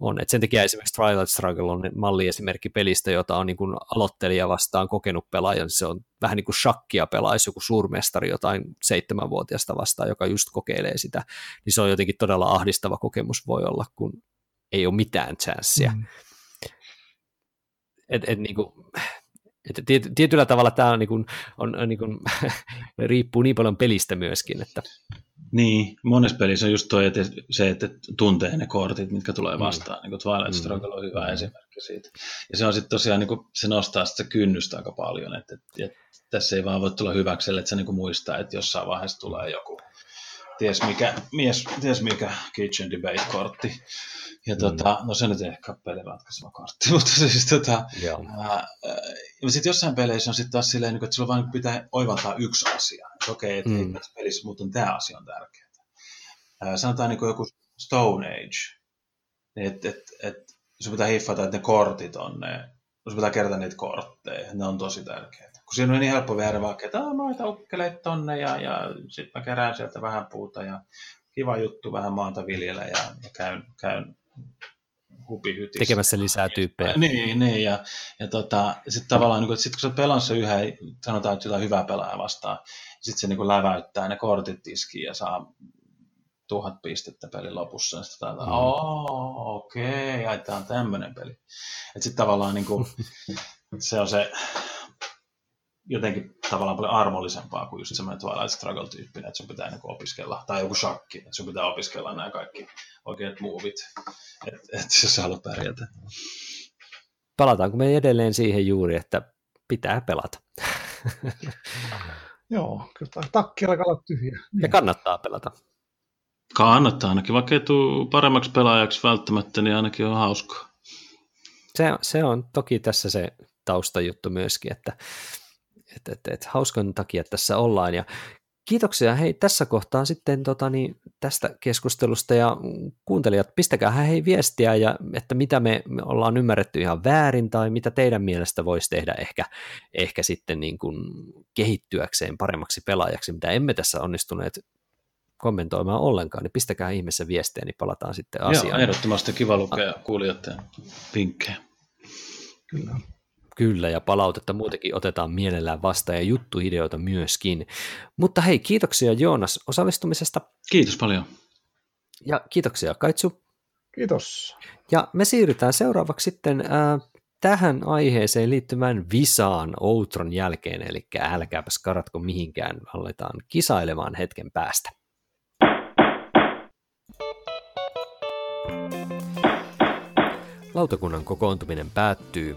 on. Et sen takia esimerkiksi Twilight Struggle on malliesimerkki pelistä, jota on niin kuin aloittelija vastaan kokenut pelaaja. Se on vähän niin kuin shakkia pelaisi joku suurmestari jotain seitsemänvuotiaasta vastaan, joka just kokeilee sitä. Niin se on jotenkin todella ahdistava kokemus voi olla, kun ei ole mitään chanssia. Mm. Et, et niin kuin, että tietyllä tavalla tämä on, niin kuin, on, on niin kuin, (laughs) riippuu niin paljon pelistä myöskin. Että... Niin, monessa pelissä on just toi, että se, että tuntee ne kortit, mitkä tulee mm. vastaan. Mm. Niin Twilight. Struggle on hyvä mm. esimerkki siitä. Ja se on sitten tosiaan, niin kuin, se nostaa sitä kynnystä aika paljon, että, että, että tässä ei vaan voi tulla hyväkselle, että se niin kuin muistaa, että jossain vaiheessa tulee joku ties mikä, mies, ties mikä Kitchen Debate-kortti. Ja mm. tota, no se nyt ei ehkä pelin ratkaiseva kortti, (laughs) mutta siis tota, ja sitten jossain peleissä on sitten taas silleen, että sulla vaan pitää oivaltaa yksi asia. Että okei, että mm. tässä pelissä muuten tämä asia on tärkeää. Ää, sanotaan niin kuin joku Stone Age, niin että et, et, sun pitää hiffata, että ne kortit on ne, sun pitää kertoa niitä kortteja, ne on tosi tärkeitä. Kun siinä on niin helppo viedä vaikka, että noita ukkeleita tonne ja, ja sitten mä kerään sieltä vähän puuta ja kiva juttu vähän maata viljellä ja, ja käyn, käyn hupihytissä. Tekemässä lisää tyyppejä. Ja, niin, niin, ja, ja tota, sitten tavallaan, niin kun, sit kun sä pelannut yhden, sanotaan, että jotain hyvää pelaajaa vastaan, sitten se niin läväyttää ne kortit tiskiin ja saa tuhat pistettä pelin lopussa, ja sitten mm. okei, okay, tämä on tämmöinen peli. Että sitten tavallaan (laughs) niin kuin, se on se, jotenkin tavallaan paljon armollisempaa kuin just semmoinen Twilight Struggle-tyyppinen, että sun pitää niin opiskella, tai joku shakki, että sun pitää opiskella nämä kaikki oikeat muovit, että et, jos sä haluat pärjätä. Palataanko me edelleen siihen juuri, että pitää pelata? (laughs) Joo, kyllä takkirakalat tyhjä. Ja kannattaa pelata. Kannattaa ainakin, vaikka ei tule paremmaksi pelaajaksi välttämättä, niin ainakin on hauskaa. Se, se on toki tässä se taustajuttu myöskin, että et, et, et, hauskan takia tässä ollaan. Ja kiitoksia hei tässä kohtaa sitten tota, niin, tästä keskustelusta ja kuuntelijat, pistäkää hei viestiä, ja, että mitä me, me ollaan ymmärretty ihan väärin tai mitä teidän mielestä voisi tehdä ehkä, ehkä sitten niin kuin kehittyäkseen paremmaksi pelaajaksi, mitä emme tässä onnistuneet kommentoimaan ollenkaan, niin pistäkää ihmeessä viestiä, niin palataan sitten asiaan. Joo, ehdottomasti kiva lukea kuulijoiden vinkkejä. Kyllä. Kyllä, ja palautetta muutenkin otetaan mielellään vastaan ja juttuideoita myöskin. Mutta hei, kiitoksia Joonas osallistumisesta. Kiitos paljon. Ja kiitoksia Kaitsu. Kiitos. Ja me siirrytään seuraavaksi sitten äh, tähän aiheeseen liittyvään visaan Outron jälkeen, eli älkääpäs karatko mihinkään, aletaan kisailemaan hetken päästä. Lautakunnan kokoontuminen päättyy.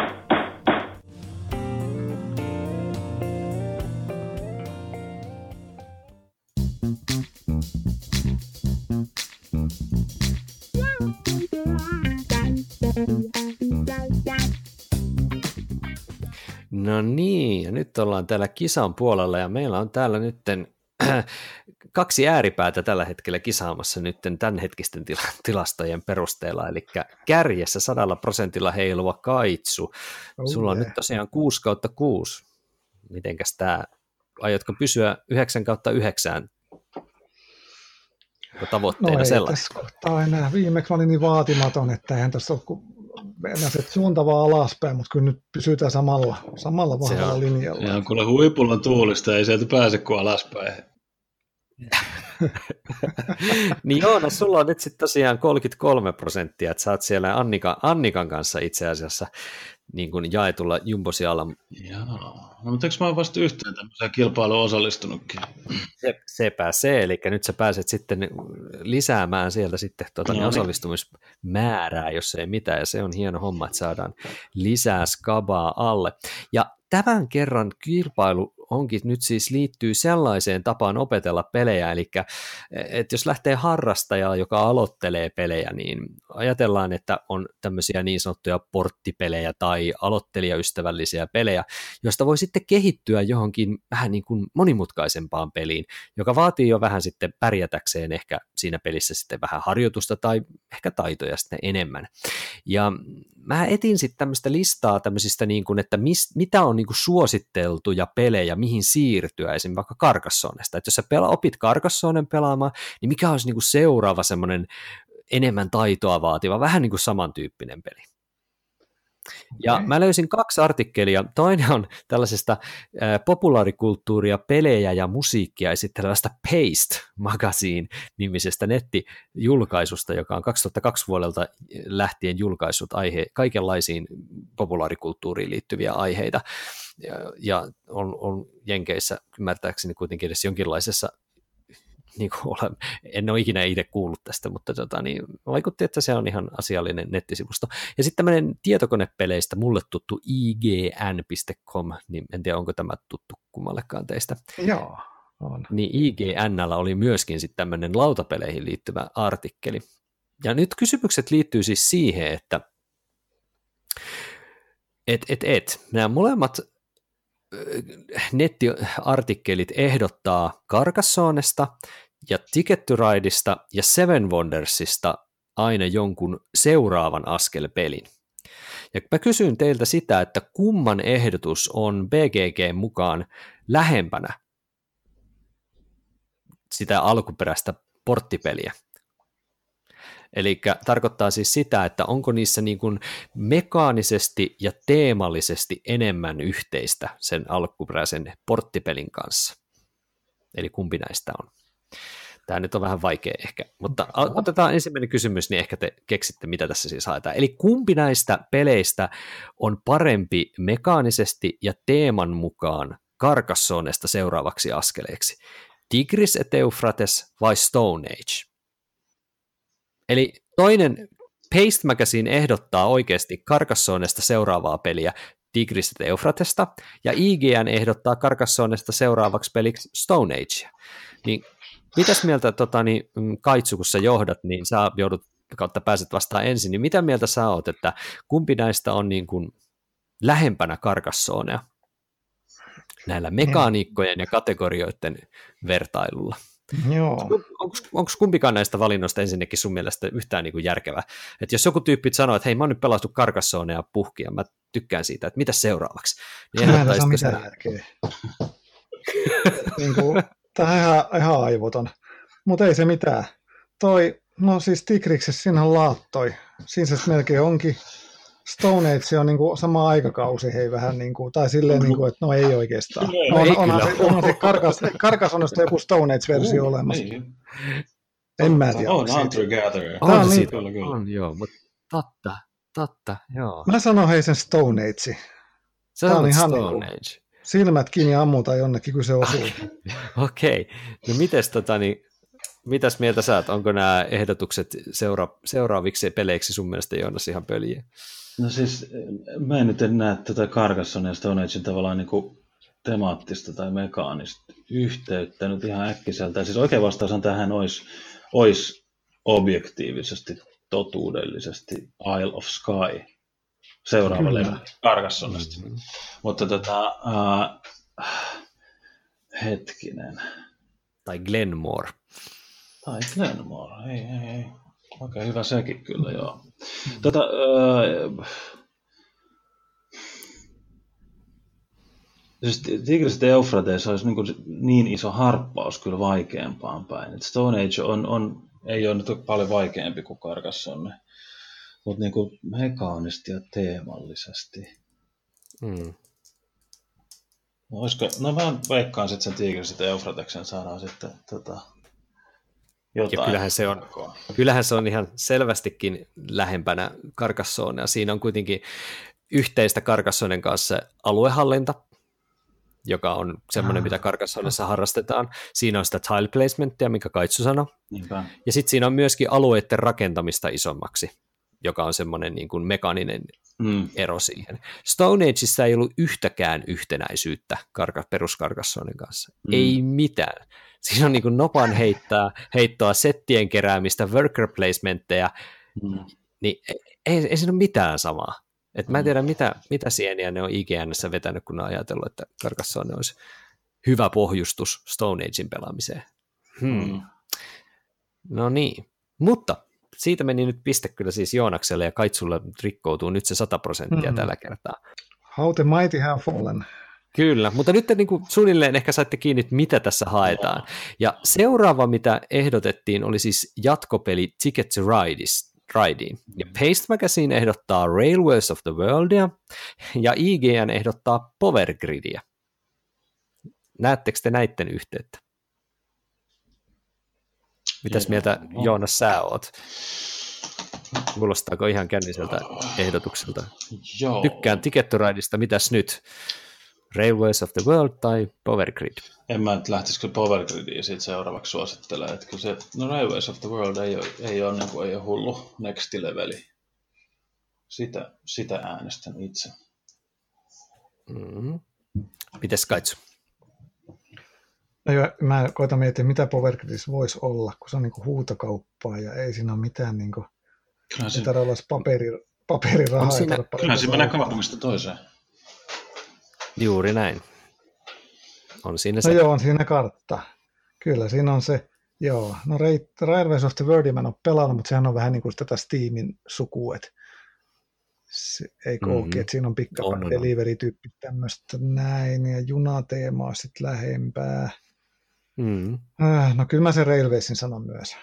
No niin, ja nyt ollaan täällä kisan puolella ja meillä on täällä nytten (clears throat) kaksi ääripäätä tällä hetkellä kisaamassa nyt tämänhetkisten tila- tilastojen perusteella, eli kärjessä sadalla prosentilla heiluva Kaitsu. Oh, Sulla on yeah. nyt tosiaan 6 kautta 6. Mitenkäs tämä, aiotko pysyä 9 kautta 9 tavoitteena no ei tässä kohtaa enää. Viimeksi mä olin niin vaatimaton, että eihän tässä ole kuin mennä se suunta vaan alaspäin, mutta kyllä nyt pysytään samalla, samalla vahvalla linjalla. Se on kuule huipulla tuulista, ei sieltä pääse kuin alaspäin. (laughs) niin joo, no sulla on nyt sitten tosiaan 33 prosenttia, että sä oot siellä Annika, Annikan kanssa itse asiassa niin kuin jaetulla jumbosialla. Joo, no mutta eikö mä oon vasta yhteen tämmöiseen kilpailuun osallistunutkin? Se, se, eli nyt sä pääset sitten lisäämään sieltä sitten tuota, no, niin. osallistumismäärää, jos ei mitään, ja se on hieno homma, että saadaan lisää skabaa alle. Ja tämän kerran kilpailu onkin nyt siis liittyy sellaiseen tapaan opetella pelejä, eli että jos lähtee harrastajaa, joka aloittelee pelejä, niin ajatellaan, että on tämmöisiä niin sanottuja porttipelejä tai aloittelijaystävällisiä pelejä, joista voi sitten kehittyä johonkin vähän niin kuin monimutkaisempaan peliin, joka vaatii jo vähän sitten pärjätäkseen ehkä siinä pelissä sitten vähän harjoitusta tai ehkä taitoja sitten enemmän. Ja mä etin sitten tämmöistä listaa tämmöisistä, niin kuin, että mis, mitä on niin kuin suositeltuja pelejä, mihin siirtyä, esimerkiksi vaikka Karkassonesta. Että jos sä pela, opit Karkassonen pelaamaan, niin mikä olisi niin kuin seuraava semmoinen enemmän taitoa vaativa, vähän niin kuin samantyyppinen peli. Ja okay. mä löysin kaksi artikkelia. Toinen on tällaisesta äh, populaarikulttuuria, pelejä ja musiikkia esittelevästä Paste Magazine-nimisestä nettijulkaisusta, joka on 2002 vuodelta lähtien julkaissut aihe, kaikenlaisiin populaarikulttuuriin liittyviä aiheita. Ja, ja on, on Jenkeissä ymmärtääkseni kuitenkin edes jonkinlaisessa (laughs) niin kuin olen, en ole ikinä itse kuullut tästä, mutta tota, niin, vaikutti, että se on ihan asiallinen nettisivusto. Ja sitten tämmöinen tietokonepeleistä mulle tuttu ign.com, niin en tiedä onko tämä tuttu kummallekaan teistä. Joo, on. Niin IGNllä oli myöskin sitten tämmöinen lautapeleihin liittyvä artikkeli. Ja nyt kysymykset liittyy siis siihen, että et, et, et, nämä molemmat nettiartikkelit ehdottaa Carcassonesta ja Ticket to Rideista ja Seven Wondersista aina jonkun seuraavan askelpelin. Ja mä kysyn teiltä sitä, että kumman ehdotus on BGG mukaan lähempänä sitä alkuperäistä porttipeliä. Eli tarkoittaa siis sitä, että onko niissä niin kuin mekaanisesti ja teemallisesti enemmän yhteistä sen alkuperäisen porttipelin kanssa. Eli kumpi näistä on? Tämä nyt on vähän vaikea ehkä, mutta otetaan ensimmäinen kysymys, niin ehkä te keksitte, mitä tässä siis haetaan. Eli kumpi näistä peleistä on parempi mekaanisesti ja teeman mukaan Carcassonesta seuraavaksi askeleeksi? Tigris et Euphrates vai Stone Age? Eli toinen Paste Magazine ehdottaa oikeasti Carcassonesta seuraavaa peliä Tigriset Eufratesta, ja IGN ehdottaa Carcassonesta seuraavaksi peliksi Stone Age. Niin mitäs mieltä tota, niin, mm, Kaitsu, kun sä johdat, niin sä joudut kautta pääset vastaan ensin, niin mitä mieltä sä oot, että kumpi näistä on niin kuin lähempänä Carcassonea näillä mekaniikkojen ja kategorioiden vertailulla? Joo. Onko kumpikaan näistä valinnoista ensinnäkin sun mielestä yhtään niin kuin järkevä? Että jos joku tyyppi sanoo, että hei mä oon nyt pelastu Karkassoonea ja puhkia, mä tykkään siitä, että mitä seuraavaksi? Niin mä en saa mitään sen... järkeä. niin kuin, tämä on ihan, ihan aivoton. Mutta ei se mitään. Toi, no siis Tigriksessä siinä on laattoi. Siinä se melkein onkin. Stone Age on niin kuin sama aikakausi, hei vähän niin kuin, tai silleen, niin kuin, että no ei oikeastaan. No, ei on, onhan, se, onhan se karkas, karkasonnesta joku Stone Age-versio olemassa. Niin. En mä tiedä. On. Hunter Gatherer. On On niin- siitä, Kyllä, kyllä. on joo, mutta totta, totta, joo. Mä sanon hei sen Stone Age. Se on on ihan Stone niinku- Age. Silmät kiinni ammutaan jonnekin, kun se osuu. (laughs) Okei, no mites tota, niin, mitäs mieltä sä oot? Onko nämä ehdotukset seura- seuraaviksi peleiksi sun mielestä Joonas ihan pöliä? No siis, mä en nyt näe tätä Carcassonne ja Stone Agein tavallaan niin kuin temaattista tai mekaanista yhteyttä nyt ihan äkkiseltä. Ja siis oikea vastaushan tähän olisi, olisi objektiivisesti, totuudellisesti Isle of Sky, seuraava levy Carcassonnesta. Mm. Mutta tota, äh, hetkinen. Tai Glenmore. Tai Glenmore, ei, ei, ei. Oikein hyvä sekin kyllä, joo. Tota, öö, siis Tigris ja Euphrates olisi niin, kuin niin iso harppaus kyllä vaikeampaan päin. Et Stone Age on, on, ei ole nyt paljon vaikeampi kuin Carcassonne, mutta niin kuin mekaanisesti ja teemallisesti. Mm. No, olisiko, no mä veikkaan sitten sen Tigris ja Euphrateksen saadaan sitten tota, jotain. Ja kyllähän se on-. Kyllähän se on ihan selvästikin lähempänä Carcassonnea. Siinä on kuitenkin yhteistä Carcassonen kanssa aluehallinta, joka on semmoinen, Ah. mitä Carcassonnessa harrastetaan. Siinä on sitä tile placementia, mikä Kaitsu sanoi. Niinpä. Ja sitten siinä on myöskin alueiden rakentamista isommaksi, joka on semmoinen niin kuin mekaaninen Mm. ero siihen. Stone Ageissa ei ollut yhtäkään yhtenäisyyttä karka, peruskarkassonen kanssa. Mm. Ei mitään. Siinä on niin kuin nopan heittää, heittoa settien keräämistä, worker placementteja, Mm. niin ei, ei siinä ole mitään samaa. Et mä en Mm. tiedä, mitä, mitä sieniä ne on IGNssä vetänyt, kun ne on ajatellut, että Carcassonne olisi hyvä pohjustus Stone Agein pelaamiseen. Hmm. Mm. No niin, mutta siitä meni nyt piste kyllä siis Joonakselle ja Kaitsulla nyt rikkoutuu nyt se 100 prosenttia Mm. tällä kertaa. How the mighty have fallen. Kyllä, mutta nyt te niin kuin suunnilleen ehkä saitte kiinni, mitä tässä haetaan. Ja seuraava, mitä ehdotettiin, oli siis jatkopeli Ticket to Rideis- Rideen. Ja Paste Magazine ehdottaa Railways of the Worldia, ja IGN ehdottaa Power Gridia. Näettekö te näiden yhteyttä? Mitäs mieltä Joonas sä oot? Kuulostaako ihan känniseltä ehdotukselta? Joo. Tykkään Ticket to Rideista, mitäs nyt? Railways of the World tai Power Grid? En mä nyt lähtisikö Power Gridia siitä seuraavaksi suosittelemaan, että kyllä se, no Railways of the World ei ole, ei ole, niin kuin, ei ole hullu next leveli. Sitä, sitä äänestän itse. Mm-hmm. Mites Kaitsu? No joo, mä koitan miettiä, mitä Power Gridissä voisi olla, kun se on niinku huutokauppaa ja ei siinä ole mitään, niinku, Kyllä ei se, tarvitse olla paperi, paperirahaa. Ei siinä- kyllä menee rahaa. kaupungista toiseen. Juuri näin. On siinä No se. joo, on siinä kartta. Kyllä, siinä on se. Joo, no Ra- Railways of the World mä en ole pelannut, mutta sehän on vähän niin kuin tätä Steamin sukua, että se, eikö Mhm. mm-hmm. että siinä on on. delivery-tyyppi tämmöistä näin, ja junateemaa sitten lähempää. Mm. Äh, no kyllä mä sen Railwaysin sanon myös.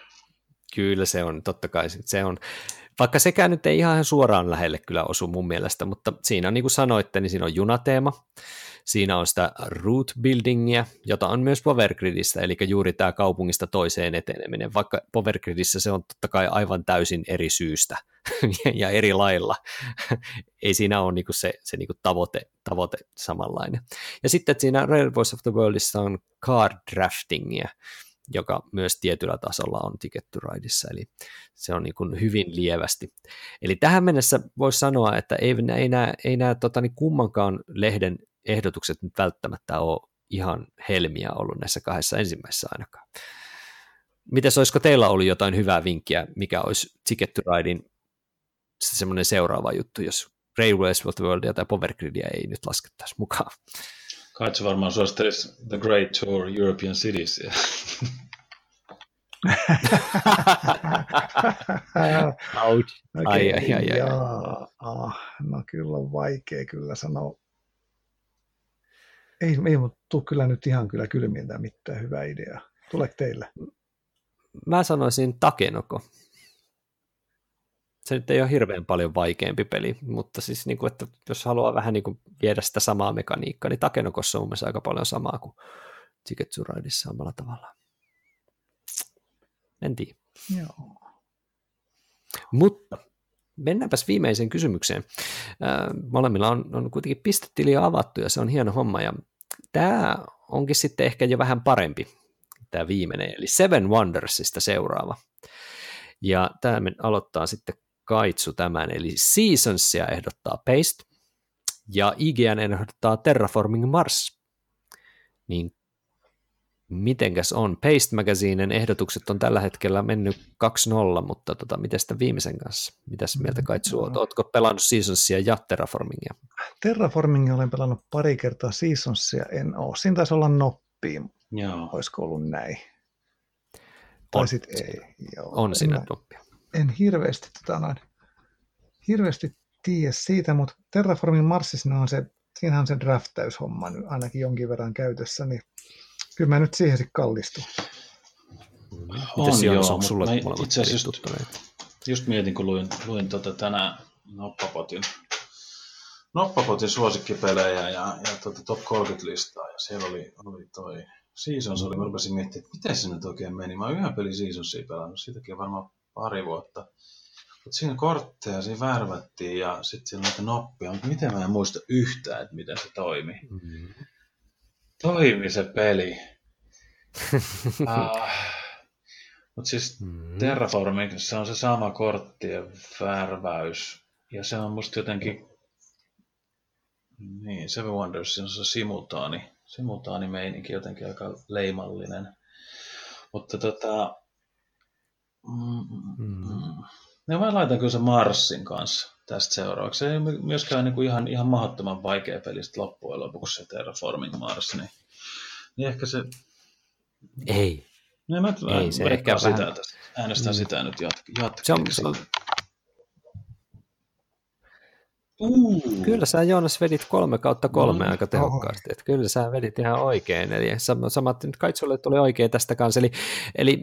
Kyllä se on, totta kai se on. Vaikka sekään nyt ei ihan suoraan lähelle kyllä osu mun mielestä, mutta siinä on niin kuin sanoitte, niin siinä on junateema, siinä on sitä route buildingia, jota on myös Powergridistä, eli juuri tämä kaupungista toiseen eteneminen, vaikka Powergridissä se on totta kai aivan täysin eri syystä (laughs) ja eri lailla. ei siinä ole niin kuin se, se niin kuin tavoite, tavoite samanlainen. Ja sitten siinä Railways of the Worldissa on card draftingia, joka myös tietyllä tasolla on Ticket to Rideissa, eli se on niin hyvin lievästi. Eli tähän mennessä voisi sanoa, että ei, ei nämä, ei nämä tota, niin kummankaan lehden ehdotukset nyt välttämättä ole ihan helmiä ollut näissä kahdessa ensimmäisessä ainakaan. Mites olisiko teillä ollut jotain hyvää vinkkiä, mikä olisi Ticket to Ridein semmoinen seuraava juttu, jos Railways the Worldia tai Power Gridia ei nyt laskettaisi mukaan? Kaitsu varmaan suosittelisi The Great Tour European Cities. Ouch. Ai, Okei, ai, ai, ai. jaa, ah, no kyllä on vaikea kyllä sanoa. Ei, ei mutta tuu kyllä nyt ihan kyllä kylmiltä mitään hyvää ideaa. Tuleeko teille? Mä sanoisin Takenoko. Se nyt ei ole hirveän paljon vaikeampi peli, mutta siis niin kuin, että jos haluaa vähän niin kuin viedä sitä samaa mekaniikkaa, niin Takenokossa on mun aika paljon samaa kuin Jiketsu Raidissa samalla tavalla. En tiedä. Joo. Mutta mennäänpäs viimeiseen kysymykseen. molemmilla on, on kuitenkin pistetili avattu ja se on hieno homma ja tämä onkin sitten ehkä jo vähän parempi, tämä viimeinen, eli Seven Wondersista seuraava. Ja tämä aloittaa sitten Kaitsu tämän, eli Seasonsia ehdottaa Paste, ja IGN ehdottaa Terraforming Mars. Niin mitenkäs on? Paste Magazinen ehdotukset on tällä hetkellä mennyt 2-0, mutta tota, miten sitä viimeisen kanssa? Mitäs mieltä Kaitsu oot? Ootko pelannut Seasonsia ja Terraformingia? Terraformingia olen pelannut pari kertaa, Seasonsia en ole. Siinä taisi olla noppi, Joo. olisiko ollut näin. On. Tai sit ei. Joo. On siinä noppia. En hirveästi, tota noin, hirveästi tiedä siitä, mutta Terraformin Marsissa on se, siinähän on se draftäyshomma nyt ainakin jonkin verran käytössä, niin kyllä mä nyt siihen sitten kallistun. Mites Joonas, onko mut sulle itse asiassa just, just mietin, kun luin, luin tota tänään Noppapotin, Noppapotin suosikkipelejä ja, ja tota top 30-listaa, ja siellä oli, oli toi Seasons, oli, mä rupesin miettimään, että miten se nyt oikein meni. Mä oon yhden pelin Seasonsia pelannut, siitäkin on varmaan pari vuotta. Mutta siinä kortteja, siinä värvättiin ja sitten siinä näitä noppia, mutta miten mä en muista yhtään, että miten se toimi. Mm. Toimi se peli. (laughs) ah. Mutta siis Mm. Terraformingissa on se sama korttien värväys. Ja se on musta jotenkin... Niin, Seven Wonders on se simultaani, simultaani meininki jotenkin aika leimallinen. Mutta tota... Mm, mm, mm. No mä laitan kyllä se Marsin kanssa tästä seuraavaksi. Se ei myöskään niinku ihan, ihan mahdottoman vaikea peli sit loppujen lopuksi se Terraforming Mars. Niin, niin ehkä se... Ei. No mä Ei, se ehkä sitä vähän- tästä. Äänestän Mm. sitä nyt jatk- jatkeeksi. Se on, se on, Uh. kyllä sä Joonas vedit kolme kautta kolme No, aika tehokkaasti, että kyllä sä vedit ihan oikein, eli sam- samat nyt Kaitsulle tuli oikein tästä kanssa, eli, eli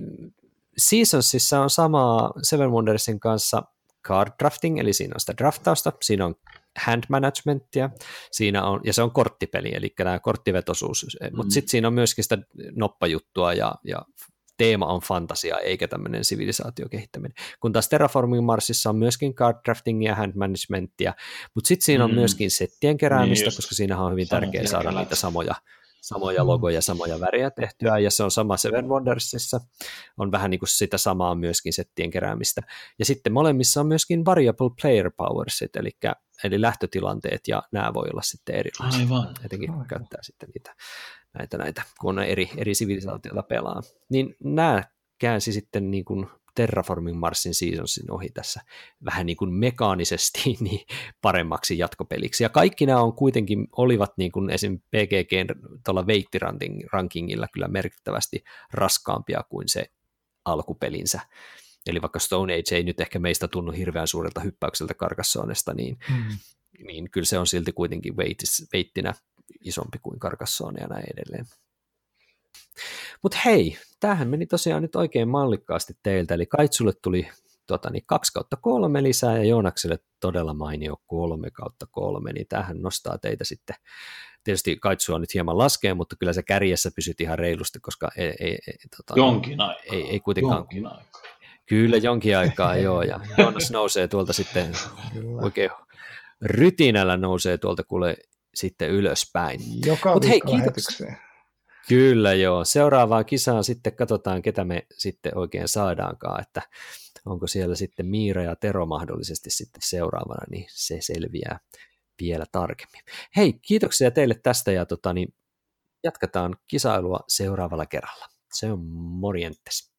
Seasonsissa on sama Seven Wondersin kanssa card drafting, eli siinä on sitä draftausta, siinä on hand managementia, siinä on, ja se on korttipeli, eli tämä korttivetosuus, mm. mutta sitten siinä on myöskin sitä noppajuttua ja, ja teema on fantasia eikä tämmöinen sivilisaatiokehittäminen. Kun taas Terraforming Marsissa on myöskin card draftingia ja hand managementia, mutta sitten siinä on Mm. myöskin settien keräämistä, Niin just. koska siinähän on hyvin tärkeää saada niitä samoja, samoja Mm. logoja, samoja väriä tehtyä, ja se on sama Seven Wondersissa, on vähän niin kuin sitä samaa myöskin settien keräämistä. Ja sitten molemmissa on myöskin variable player powersit, eli, eli lähtötilanteet, ja nämä voi olla sitten erilaisia Aivan. etenkin Aivan. käyttää sitten niitä, näitä, näitä, kun on eri, eri sivilisaatioita pelaa. Niin nämä käänsi sitten niin kuin Terraforming Marsin Seasonsin ohi tässä vähän niin kuin mekaanisesti (laughs) niin paremmaksi jatkopeliksi. Ja kaikki nämä on kuitenkin olivat niin kuin esim. PGGn tuolla weight-rankingilla kyllä merkittävästi raskaampia kuin se alkupelinsä. Eli vaikka Stone Age ei nyt ehkä meistä tunnu hirveän suurelta hyppäykseltä Carcassonesta, niin Mm. niin kyllä se on silti kuitenkin weighttinä isompi kuin Carcassonne ja näin edelleen. Mutta hei, tämähän meni tosiaan nyt oikein mallikkaasti teiltä, eli Kaitsulle tuli tota, niin 2 kautta 3 lisää ja Joonakselle todella mainio 3 kautta 3, niin tämähän nostaa teitä sitten, tietysti Kaitsua nyt hieman laskee, mutta kyllä se kärjessä pysyt ihan reilusti, koska ei, ei, ei, tota, Jonkin aikaa. ei, ei kuitenkaan, Jonkin aikaa. kyllä jonkin aikaa (laughs) joo, ja Joonas nousee tuolta sitten Kyllä. oikein rytinällä nousee tuolta kuule sitten ylöspäin. Joka Mut hei, kiitoksia. Kyllä joo, seuraavaan kisaan sitten katsotaan, ketä me sitten oikein saadaankaan, että onko siellä sitten Miira ja Tero mahdollisesti sitten seuraavana, niin se selviää vielä tarkemmin. Hei, kiitoksia teille tästä ja tota, niin jatketaan kisailua seuraavalla kerralla. Se on morjentes.